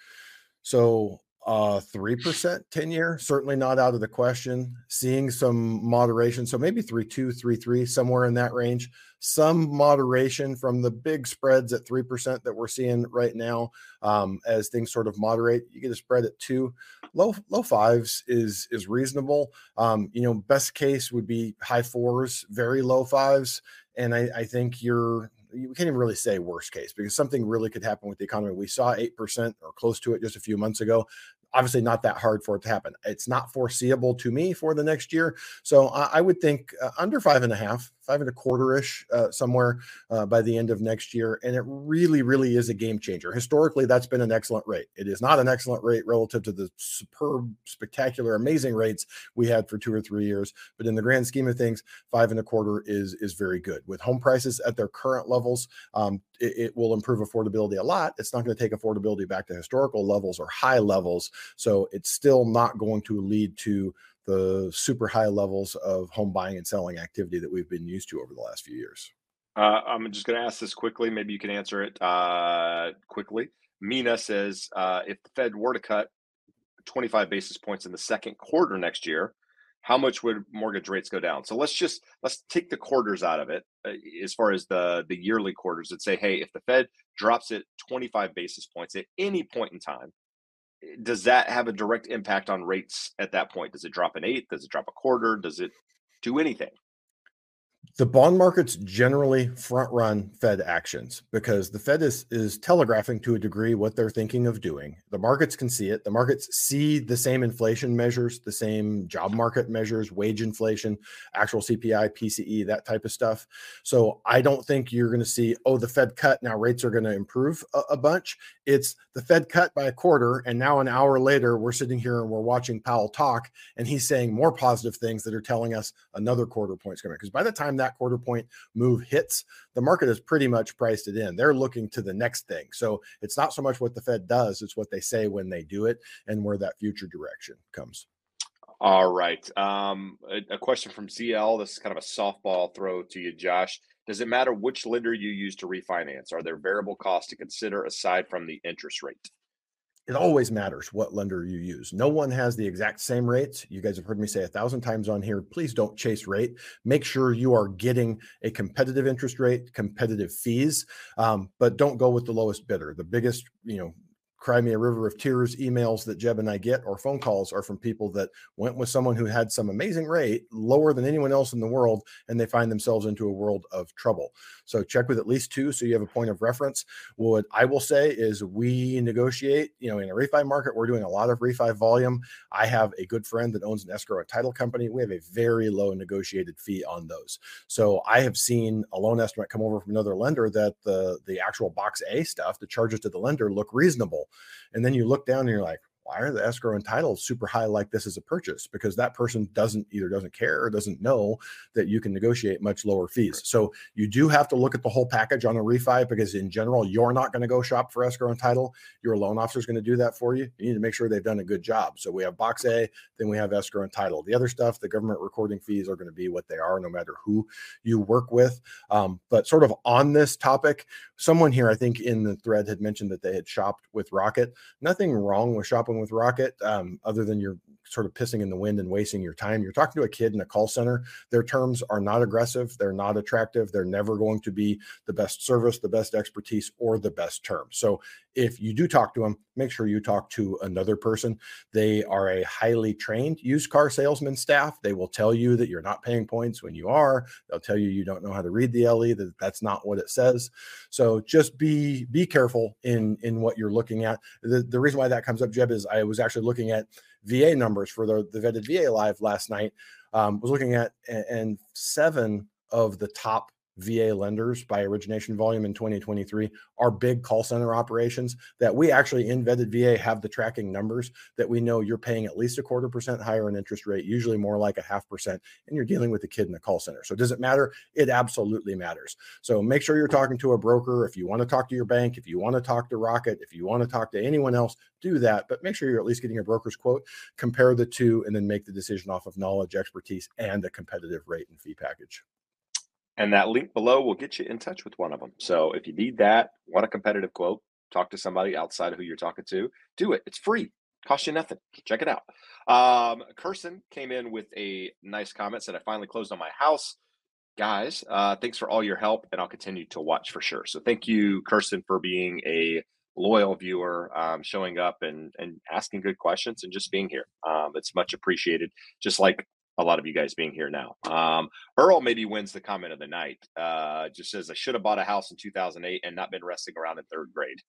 So uh 3% 10 year certainly not out of the question. Seeing some moderation so maybe 3 2 3 3 somewhere in that range. Some moderation from the big spreads at 3% that we're seeing right now um, as things sort of moderate you get a spread at two. Low low fives is is reasonable. Um, you know best case would be high fours very low fives and I, I think you're you can't even really say worst case because something really could happen with the economy. We saw 8% or close to it just a few months ago obviously not that hard for it to happen. It's not foreseeable to me for the next year. So I, I would think uh, under five and a half, five and a quarter ish, uh, somewhere uh, by the end of next year. And it really, really is a game changer. Historically, that's been an excellent rate. It is not an excellent rate relative to the superb, spectacular, amazing rates we had for two or three years. But in the grand scheme of things, five and a quarter is is very good. With home prices at their current levels, um, it, it will improve affordability a lot. It's not going to take affordability back to historical levels or high levels so it's still not going to lead to the super high levels of home buying and selling activity that we've been used to over the last few years. Uh, I'm just going to ask this quickly. Maybe you can answer it uh, quickly. Mina says uh, if the Fed were to cut 25 basis points in the second quarter next year, how much would mortgage rates go down? So let's just let's take the quarters out of it uh, as far as the the yearly quarters and say, hey, if the Fed drops it 25 basis points at any point in time, does that have a direct impact on rates at that point? Does it drop an eighth? Does it drop a quarter? Does it do anything? The bond markets generally front run Fed actions because the Fed is is telegraphing to a degree what they're thinking of doing. The markets can see it. The markets see the same inflation measures, the same job market measures, wage inflation, actual CPI, PCE, that type of stuff. So I don't think you're going to see, oh, the Fed cut now rates are going to improve a, a bunch. It's the Fed cut by a quarter, and now an hour later we're sitting here and we're watching Powell talk, and he's saying more positive things that are telling us another quarter point's coming. Because by the time that quarter point move hits, the market has pretty much priced it in. They're looking to the next thing. So it's not so much what the Fed does, it's what they say when they do it and where that future direction comes. All right. Um, a, a question from ZL. This is kind of a softball throw to you, Josh. Does it matter which lender you use to refinance? Are there variable costs to consider aside from the interest rate? It always matters what lender you use. No one has the exact same rates. You guys have heard me say a thousand times on here. Please don't chase rate. Make sure you are getting a competitive interest rate, competitive fees, um, but don't go with the lowest bidder. The biggest, you know, cry me a river of tears emails that Jeb and I get or phone calls are from people that went with someone who had some amazing rate lower than anyone else in the world and they find themselves into a world of trouble. So check with at least two so you have a point of reference. What I will say is we negotiate, you know, in a refi market, we're doing a lot of refi volume. I have a good friend that owns an escrow and title company. We have a very low negotiated fee on those. So I have seen a loan estimate come over from another lender that the the actual box A stuff, the charges to the lender look reasonable. And then you look down and you're like, why are the escrow and title super high like this as a purchase? Because that person doesn't either doesn't care or doesn't know that you can negotiate much lower fees. So you do have to look at the whole package on a refi because in general, you're not going to go shop for escrow and title. Your loan officer is going to do that for you. You need to make sure they've done a good job. So we have box A, then we have escrow and title. The other stuff, the government recording fees are going to be what they are, no matter who you work with. Um, but sort of on this topic, someone here, I think in the thread had mentioned that they had shopped with Rocket. Nothing wrong with shopping with Rocket, um, other than you're sort of pissing in the wind and wasting your time. You're talking to a kid in a call center. Their terms are not aggressive. They're not attractive. They're never going to be the best service, the best expertise, or the best terms. So if you do talk to them, make sure you talk to another person. They are a highly trained used car salesman staff. They will tell you that you're not paying points when you are. They'll tell you you don't know how to read the LE. That that's not what it says. So just be be careful in in what you're looking at. The the reason why that comes up, Jeb, is I was actually looking at VA numbers for the, the vetted VA live last night. Um, was looking at and seven of the top VA lenders by origination volume in 2023 are big call center operations that we actually in vetted VA have the tracking numbers that we know you're paying at least a quarter percent higher in interest rate, usually more like a half percent, and you're dealing with a kid in a call center. So does it matter? It absolutely matters. So make sure you're talking to a broker. If you want to talk to your bank, if you want to talk to Rocket, if you want to talk to anyone else, do that. But make sure you're at least getting a broker's quote, compare the two, and then make the decision off of knowledge, expertise, and a competitive rate and fee package. And that link below will get you in touch with one of them. So if you need that, want a competitive quote, talk to somebody outside of who you're talking to, do it. It's free. Cost you nothing. Check it out. Um, Kirsten came in with a nice comment, said, I finally closed on my house. Guys, uh, thanks for all your help, and I'll continue to watch for sure. So thank you, Kirsten, for being a loyal viewer, um, showing up and and asking good questions and just being here. Um, it's much appreciated. Just like a lot of you guys being here now. Um, Earl maybe wins the comment of the night. Uh, just says I should have bought a house in 2008 and not been resting around in third grade.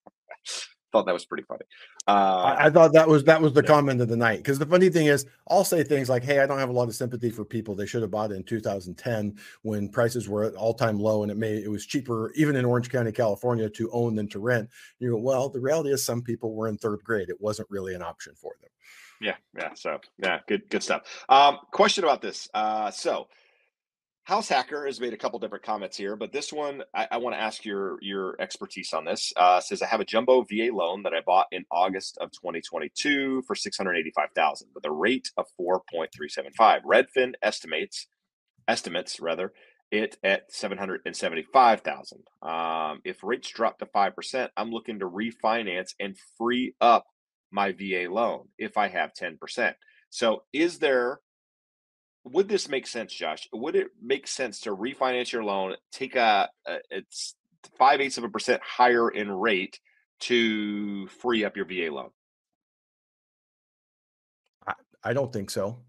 thought that was pretty funny. Uh, I, I, thought that was that was the yeah. comment of the night because the funny thing is, I'll say things like, "Hey, I don't have a lot of sympathy for people. They should have bought it in 2010 when prices were at all time low and it made it was cheaper even in Orange County, California, to own than to rent." You go, well, the reality is some people were in third grade. It wasn't really an option for them. Yeah, yeah. So yeah, good, good stuff. Um, question about this. Uh, so House Hacker has made a couple different comments here, but this one I, I want to ask your your expertise on this. Uh, says I have a jumbo VA loan that I bought in August of 2022 for 685,000 with a rate of 4.375. Redfin estimates estimates rather it at 775,000. Um, if rates drop to 5%, I'm looking to refinance and free up my VA loan if I have 10%. So, is there, would this make sense, Josh? Would it make sense to refinance your loan, take a, a it's five eighths of a percent higher in rate to free up your VA loan? I, I don't think so.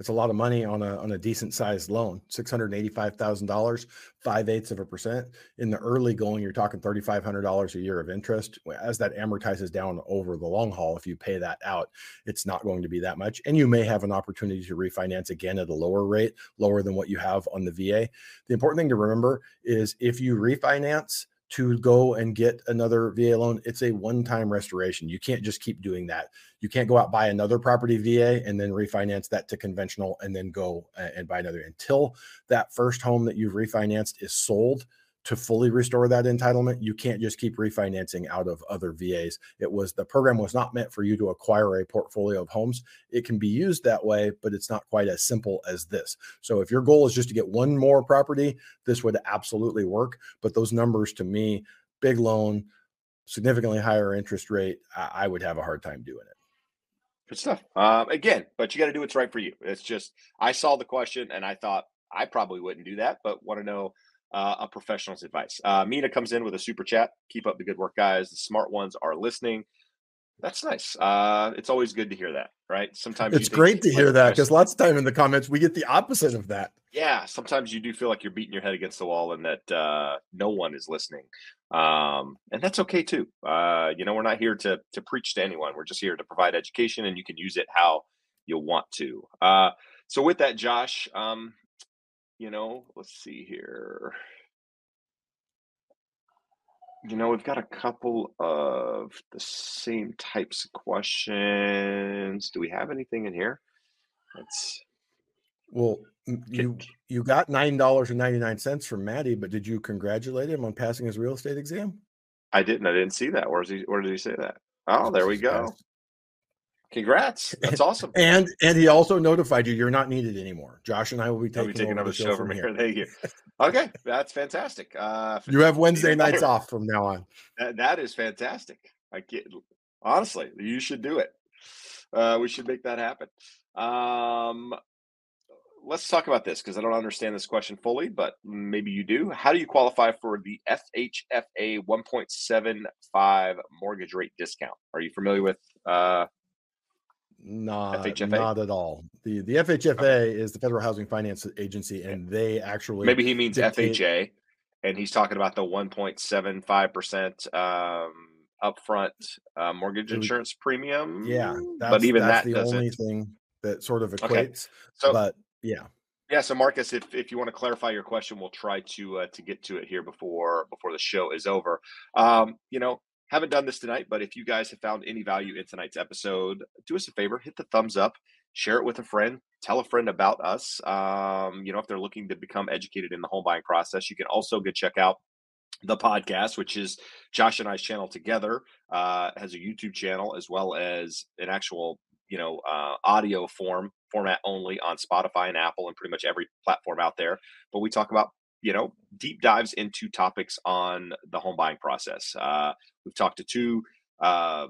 It's a lot of money on a on a decent sized loan. Six hundred eighty five thousand dollars, five eighths of a percent. In the early going, you're talking thirty five hundred dollars a year of interest. As that amortizes down over the long haul, if you pay that out, it's not going to be that much. And you may have an opportunity to refinance again at a lower rate, lower than what you have on the VA. The important thing to remember is if you refinance to go and get another VA loan, it's a one time restoration. You can't just keep doing that. You can't go out buy another property VA and then refinance that to conventional and then go and buy another until that first home that you've refinanced is sold to fully restore that entitlement, you can't just keep refinancing out of other VAs. It was the program was not meant for you to acquire a portfolio of homes. It can be used that way, but it's not quite as simple as this. So if your goal is just to get one more property, this would absolutely work. But those numbers to me, big loan, significantly higher interest rate, I, would have a hard time doing it. Good stuff. Um, again, but you got to do what's right for you. It's just I saw the question and I thought I probably wouldn't do that, but want to know uh, a professional's advice. Uh, Mina comes in with a super chat. Keep up the good work, guys. The smart ones are listening. That's nice. Uh, it's always good to hear that, right? Sometimes it's great to hear that because lots of time in the comments we get the opposite of that. Yeah, sometimes you do feel like you're beating your head against the wall and that uh, no one is listening, um, and that's okay too. Uh, you know, we're not here to to preach to anyone. We're just here to provide education, and you can use it how you want to. Uh, so, with that, Josh, um, you know, let's see here. You know, we've got a couple of the same types of questions. Do we have anything in here? Let's Well, you you got nine dollars and ninety nine cents from Maddie, but did you congratulate him on passing his real estate exam? I didn't. I didn't see that. Where's he? Where did he say that? Oh, there we go. Congrats! That's awesome. and and he also notified you you're not needed anymore. Josh and I will be taking, be taking over, over the show from here. Thank you. Okay, that's fantastic. Uh, you have Wednesday nights off from now on. That, that is fantastic. I get honestly, you should do it. Uh, we should make that happen. Um, let's talk about this because I don't understand this question fully, but maybe you do. How do you qualify for the FHFA 1.75 mortgage rate discount? Are you familiar with uh, not, FHFA? not at all. The the FHFA okay. is the Federal Housing Finance Agency, and they actually maybe he means dictate... FHA, and he's talking about the 1.75 percent um, upfront uh, mortgage insurance premium. Yeah, but even that's that the doesn't. only thing that sort of equates. Okay. So, but yeah, yeah. So Marcus, if, if you want to clarify your question, we'll try to uh, to get to it here before before the show is over. Um, you know, haven't done this tonight, but if you guys have found any value in tonight's episode, do us a favor, hit the thumbs up, share it with a friend, tell a friend about us. Um, you know, if they're looking to become educated in the home buying process, you can also go check out the podcast, which is Josh and I's channel together, uh, has a YouTube channel as well as an actual, you know, uh, audio form format only on Spotify and Apple and pretty much every platform out there. But we talk about you know deep dives into topics on the home buying process. Uh, we've talked to two uh,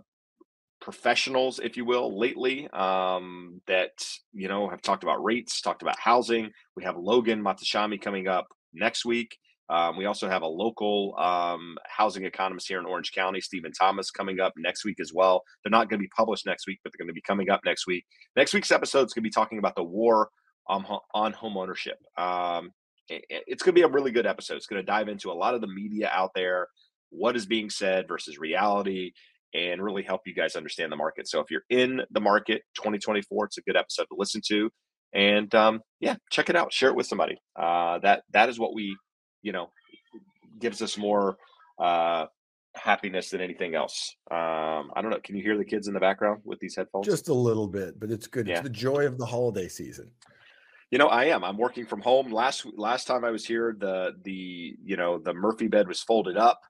professionals, if you will, lately um, that you know have talked about rates, talked about housing. We have Logan Mohtashami coming up next week. Um, we also have a local um, housing economist here in Orange County, Steven Thomas, coming up next week as well. They're not going to be published next week, but they're going to be coming up next week. Next week's episode is going to be talking about the war on, on home ownership. Um, it's going to be a really good episode. It's going to dive into a lot of the media out there, what is being said versus reality, and really help you guys understand the market. So if you're in the market 2024, it's a good episode to listen to. And um, yeah, check it out. Share it with somebody. Uh, that that is what we, you know, gives us more uh, happiness than anything else. Um, I don't know. Can you hear the kids in the background with these headphones? Just a little bit, but it's good. Yeah. It's the joy of the holiday season. You know, I am. I'm working from home. Last last time I was here, the the you know the Murphy bed was folded up.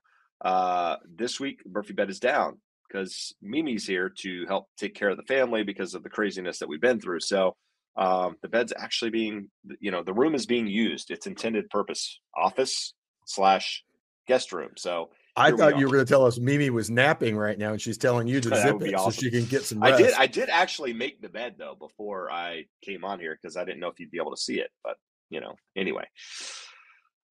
Uh, this week, Murphy bed is down because Mimi's here to help take care of the family because of the craziness that we've been through. So um, the bed's actually being, you know, the room is being used. Its intended purpose, office slash guest room. So I thought you were going to tell us Mimi was napping right now, and she's telling you to zip it awesome. so she can get some. Rest. I did. I did actually make the bed though before I came on here because I didn't know if you'd be able to see it. But you know, anyway.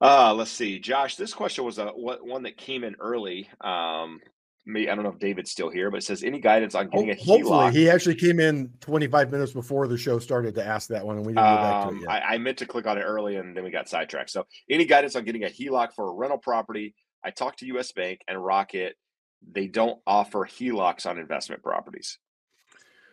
Uh, let's see, Josh. This question was a what, one that came in early. Um, me, I don't know if David's still here, but it says any guidance on getting a Hopefully, HELOC. he actually came in 25 minutes before the show started to ask that one, and we didn't um, get back to it um, yet. I, I meant to click on it early, and then we got sidetracked. So, any guidance on getting a HELOC for a rental property? I talked to US Bank and Rocket. They don't offer HELOCs on investment properties.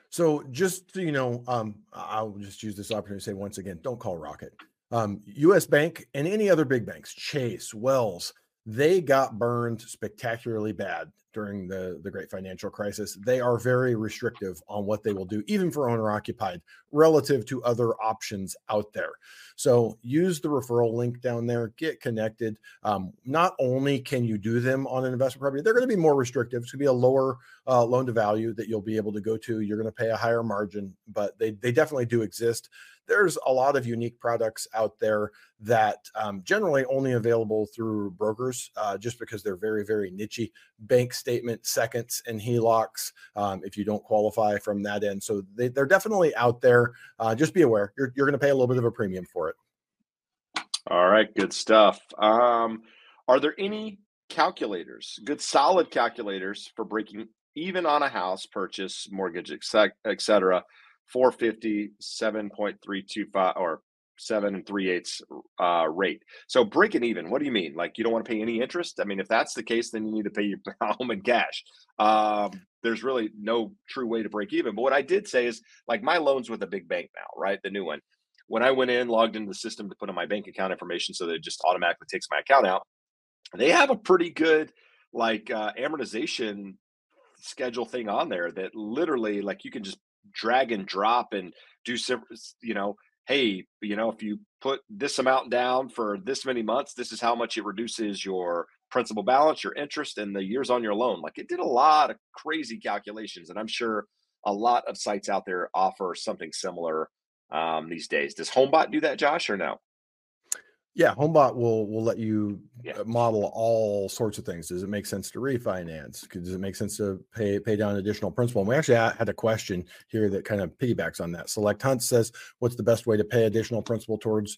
So just you know, um, I'll just use this opportunity to say once again, don't call Rocket. Um, US Bank and any other big banks, Chase, Wells, they got burned spectacularly bad during the, the great financial crisis. They are very restrictive on what they will do, even for owner occupied, relative to other options out there. So use the referral link down there, get connected. Um, not only can you do them on an investment property, they're going to be more restrictive. It's going to be a lower uh, loan to value that you'll be able to go to. You're going to pay a higher margin, but they, they definitely do exist there's a lot of unique products out there that um, generally only available through brokers uh, just because they're very, very nichey. Bank statement seconds and HELOCs um, if you don't qualify from that end. So they, are definitely out there. Uh, just be aware you're, you're going to pay a little bit of a premium for it. All right, good stuff. Um, are there any calculators, good solid calculators for breaking even on a house purchase, mortgage, et cetera, 450, 7.325 or seven and three eighths uh, rate. So breaking even, what do you mean? Like you don't want to pay any interest? I mean, if that's the case, then you need to pay your home in cash. Um, there's really no true way to break even. But what I did say is like my loans with a big bank now, right? The new one. When I went in, logged into the system to put in my bank account information so that it just automatically takes my account out, they have a pretty good like uh, amortization schedule thing on there that literally like you can just drag and drop and do you know hey you know if you put this amount down for this many months this is how much it reduces your principal balance your interest and the years on your loan. Like it did a lot of crazy calculations and i'm sure a lot of sites out there offer something similar um, these days. Does homebot do that josh or no yeah, HomeBot will will let you Yeah. uh, model all sorts of things. Does it make sense to refinance? Does it make sense to pay pay down additional principal? And we actually had a question here that kind of piggybacks on that. Select Hunt says, "What's the best way to pay additional principal towards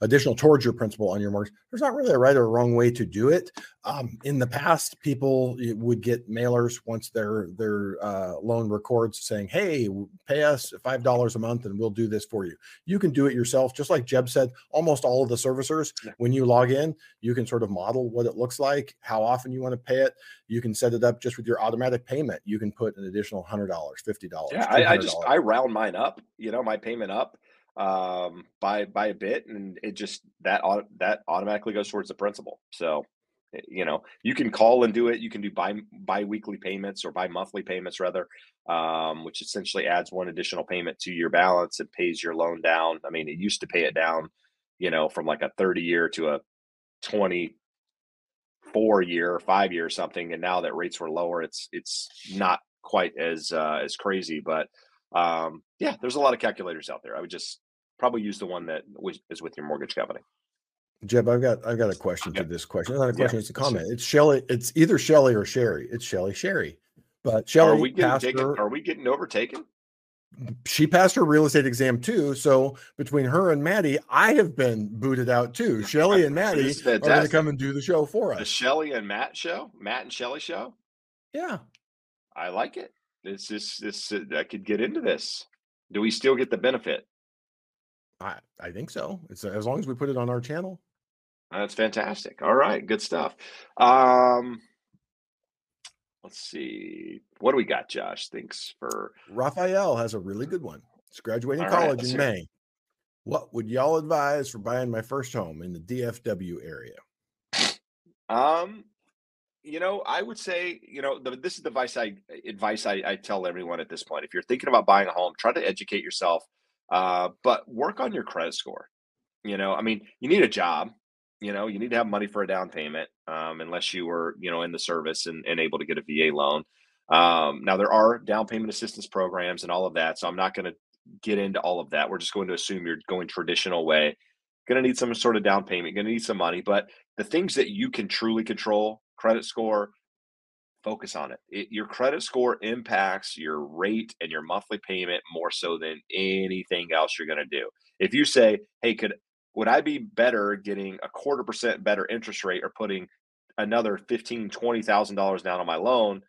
additional towards your principal on your mortgage?" There's not really a right or wrong way to do it. Um, in the past, people would get mailers once their their uh, loan records saying, "Hey, pay us five dollars a month, and we'll do this for you." You can do it yourself, just like Jeb said. Almost all of the servicers, Yeah. when you log in, you can sort of model what it looks like, how often you want to pay it. You can set it up just with your automatic payment. You can put an additional hundred dollars, fifty dollars. Yeah, I, I just I round mine up, you know, my payment up um by by a bit and it just that that automatically goes towards the principal. So eh, you know, you can call and do it. You can do bi bi-weekly payments or bi-monthly payments rather, um, which essentially adds one additional payment to your balance and pays your loan down. I mean, it used to pay it down, you know, from like a 30 year to a 24 year, five year or something. And now that rates were lower, it's it's not quite as uh, as crazy, but um, yeah, there's a lot of calculators out there. I would just probably use the one that is with your mortgage company. Jeb, I've got I've got a question to this question. It's not a Yeah, question, it's a comment. It's Shelly. It's either Shelly or Sherry. It's Shelly Sherry. But Are Shelly we getting passed taken? her, Are we getting overtaken? she passed her real estate exam too. So between her and Maddie, I have been booted out too. Shelly and Maddie are going to come and do the show for us. The. Shelly and Matt show, Matt and Shelly show. Yeah. I like it. This is this uh, I could get into this. Do we still get the benefit? I, I think so. It's as long as we put it on our channel. That's fantastic. All right, good stuff. Um, let's see. What do we got, Josh? Thanks for Raphael has a really good one. He's graduating All right, college let's in hear it. May. What would y'all advise for buying my first home in the DFW area? Um, you know, I would say, you know, the, this is the advice I advice I, I tell everyone at this point. If you're thinking about buying a home, try to educate yourself, uh, but work on your credit score. You know, I mean, you need a job. You know, you need to have money for a down payment, um, unless you were, you know, in the service and, and able to get a VA loan. Um, now there are down payment assistance programs and all of that, so I'm not going to get into all of that. We're just going to assume you're going traditional way. Going to need some sort of down payment. Going to need some money, but the things that you can truly control credit score focus on it. it. your credit score impacts your rate and your monthly payment more so than anything else you're going to do if you say hey could would i be better getting a quarter percent better interest rate or putting another fifteen twenty thousand dollars down on my loan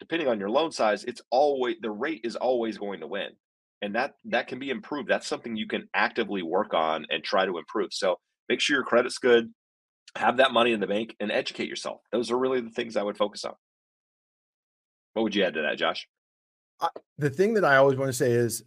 depending on your loan size it's always the rate is always going to win and that that can be improved that's something you can actively work on and try to improve so make sure your credit's good have that money in the bank and educate yourself. Those are really the things I would focus on. What would you add to that, Josh? the thing that I always want to say is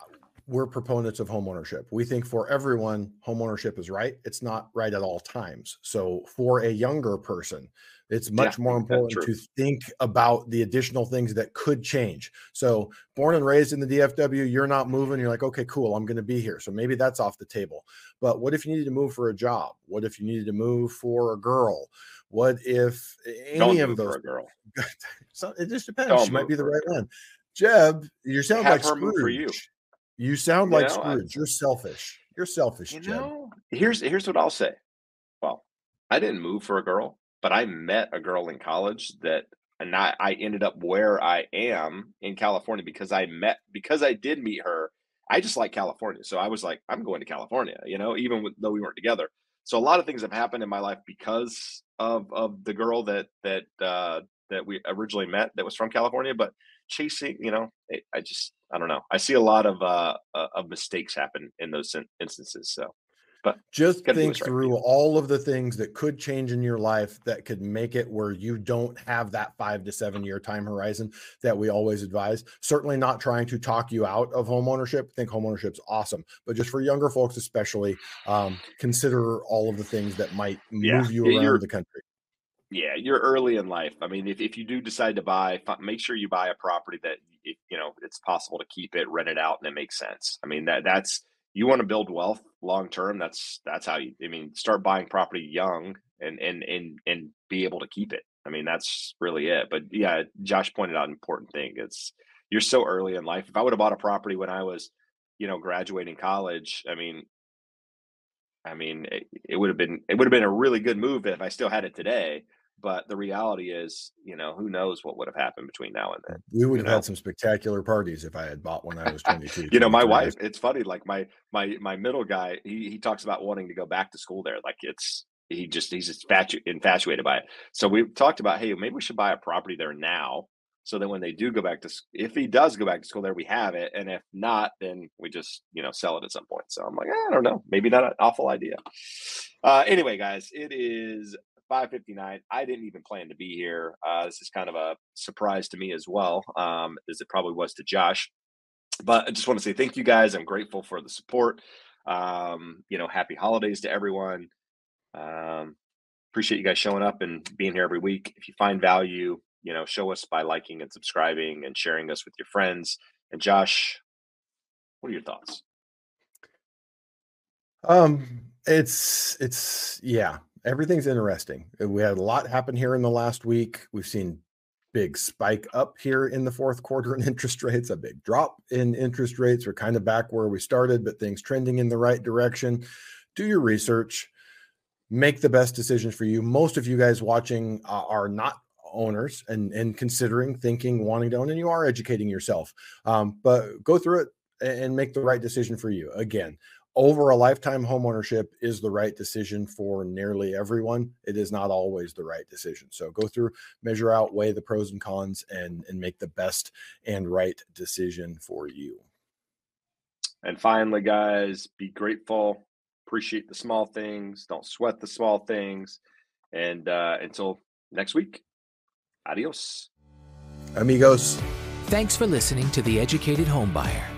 uh, we're proponents of homeownership. We think for everyone, homeownership is right. It's not right at all times. So for a younger person, it's much Yeah, more important to think about the additional things that could change. So born and raised in the DFW, you're not moving. You're like, okay, cool, I'm going to be here. So maybe that's off the table. But what if you needed to move for a job? What if you needed to move for a girl? What if any of those for a girl. so it just depends. Don't she might be the right one. Jeb, you sound Have like her move for you. Scrooge. You sound You like know, I- Scrooge. You're selfish. You're selfish, You Jeb. know, here's here's what I'll say. Well, I didn't move for a girl, but I met a girl in college that and I, I ended up where I am in California because I met because I did meet her. I just like California. So I was like, I'm going to California, you know, even with, though we weren't together. So a lot of things have happened in my life because of of the girl that that uh that we originally met that was from California, but chasing, you know, I, just I don't know. I see a lot of uh uh, of mistakes happen in those instances. So Just think right through you. all of the things that could change in your life that could make it where you don't have that five to seven year time horizon that we always advise. Certainly not trying to talk you out of home ownership. think home ownership's awesome, but just for younger folks, especially, um, consider all of the things that might Yeah, move you yeah, you're- around the country. yeah, you're early in life. I mean, if, if you do decide to buy, make sure you buy a property that you know it's possible to keep it, rent it out, and it makes sense. I mean that that's you want to build wealth long term. That's that's how you. I mean, start buying property young and and and and be able to keep it. I mean, that's really it. But yeah, Josh pointed out an important thing. It's you're so early in life. If I would have bought a property when I was, you know, graduating college, I mean, I mean, it, it would have been it would have been a really good move if I still had it today. But the reality is, you know, who knows what would have happened between now and then. We would have know? had some spectacular parties if I had bought when I was 22. you know, my wife, it's funny, like my my my middle guy, he he talks about wanting to go back to school there. Like it's he just he's just infatuated by it. So we talked about, hey, maybe we should buy a property there now. So that when they do go back to if he does go back to school there, we have it. And if not, then we just, you know, sell it at some point. So I'm like, I don't know. Maybe not an awful idea. Uh, anyway, guys, it is 5:59. I didn't even plan to be here. Uh, this is kind of a surprise to me as well, um, as it probably was to Josh. But I just want to say thank you guys. I'm grateful for the support. Um, you know, happy holidays to everyone. Um, appreciate you guys showing up and being here every week. If you find value, you know, show us by liking and subscribing and sharing us with your friends. And Josh, what are your thoughts? Um, it's it's yeah, everything's interesting. Uh, we had a lot happen here in the last week. We've seen big spike up here in the fourth quarter in interest rates, a big drop in interest rates. We're kind of back where we started, but things trending in the right direction. Do your research, make the best decisions for you. Most of you guys watching uh, are not owners and and considering thinking wanting to own and you are educating yourself um, but go through it and make the right decision for you again over a lifetime homeownership is the right decision for nearly everyone. It is not always the right decision. So go through, measure out, weigh the pros and cons, and and make the best and right decision for you. And finally, guys, be grateful, appreciate the small things, don't sweat the small things, and uh, until next week, adios, amigos. Thanks for listening to the Educated Homebuyer.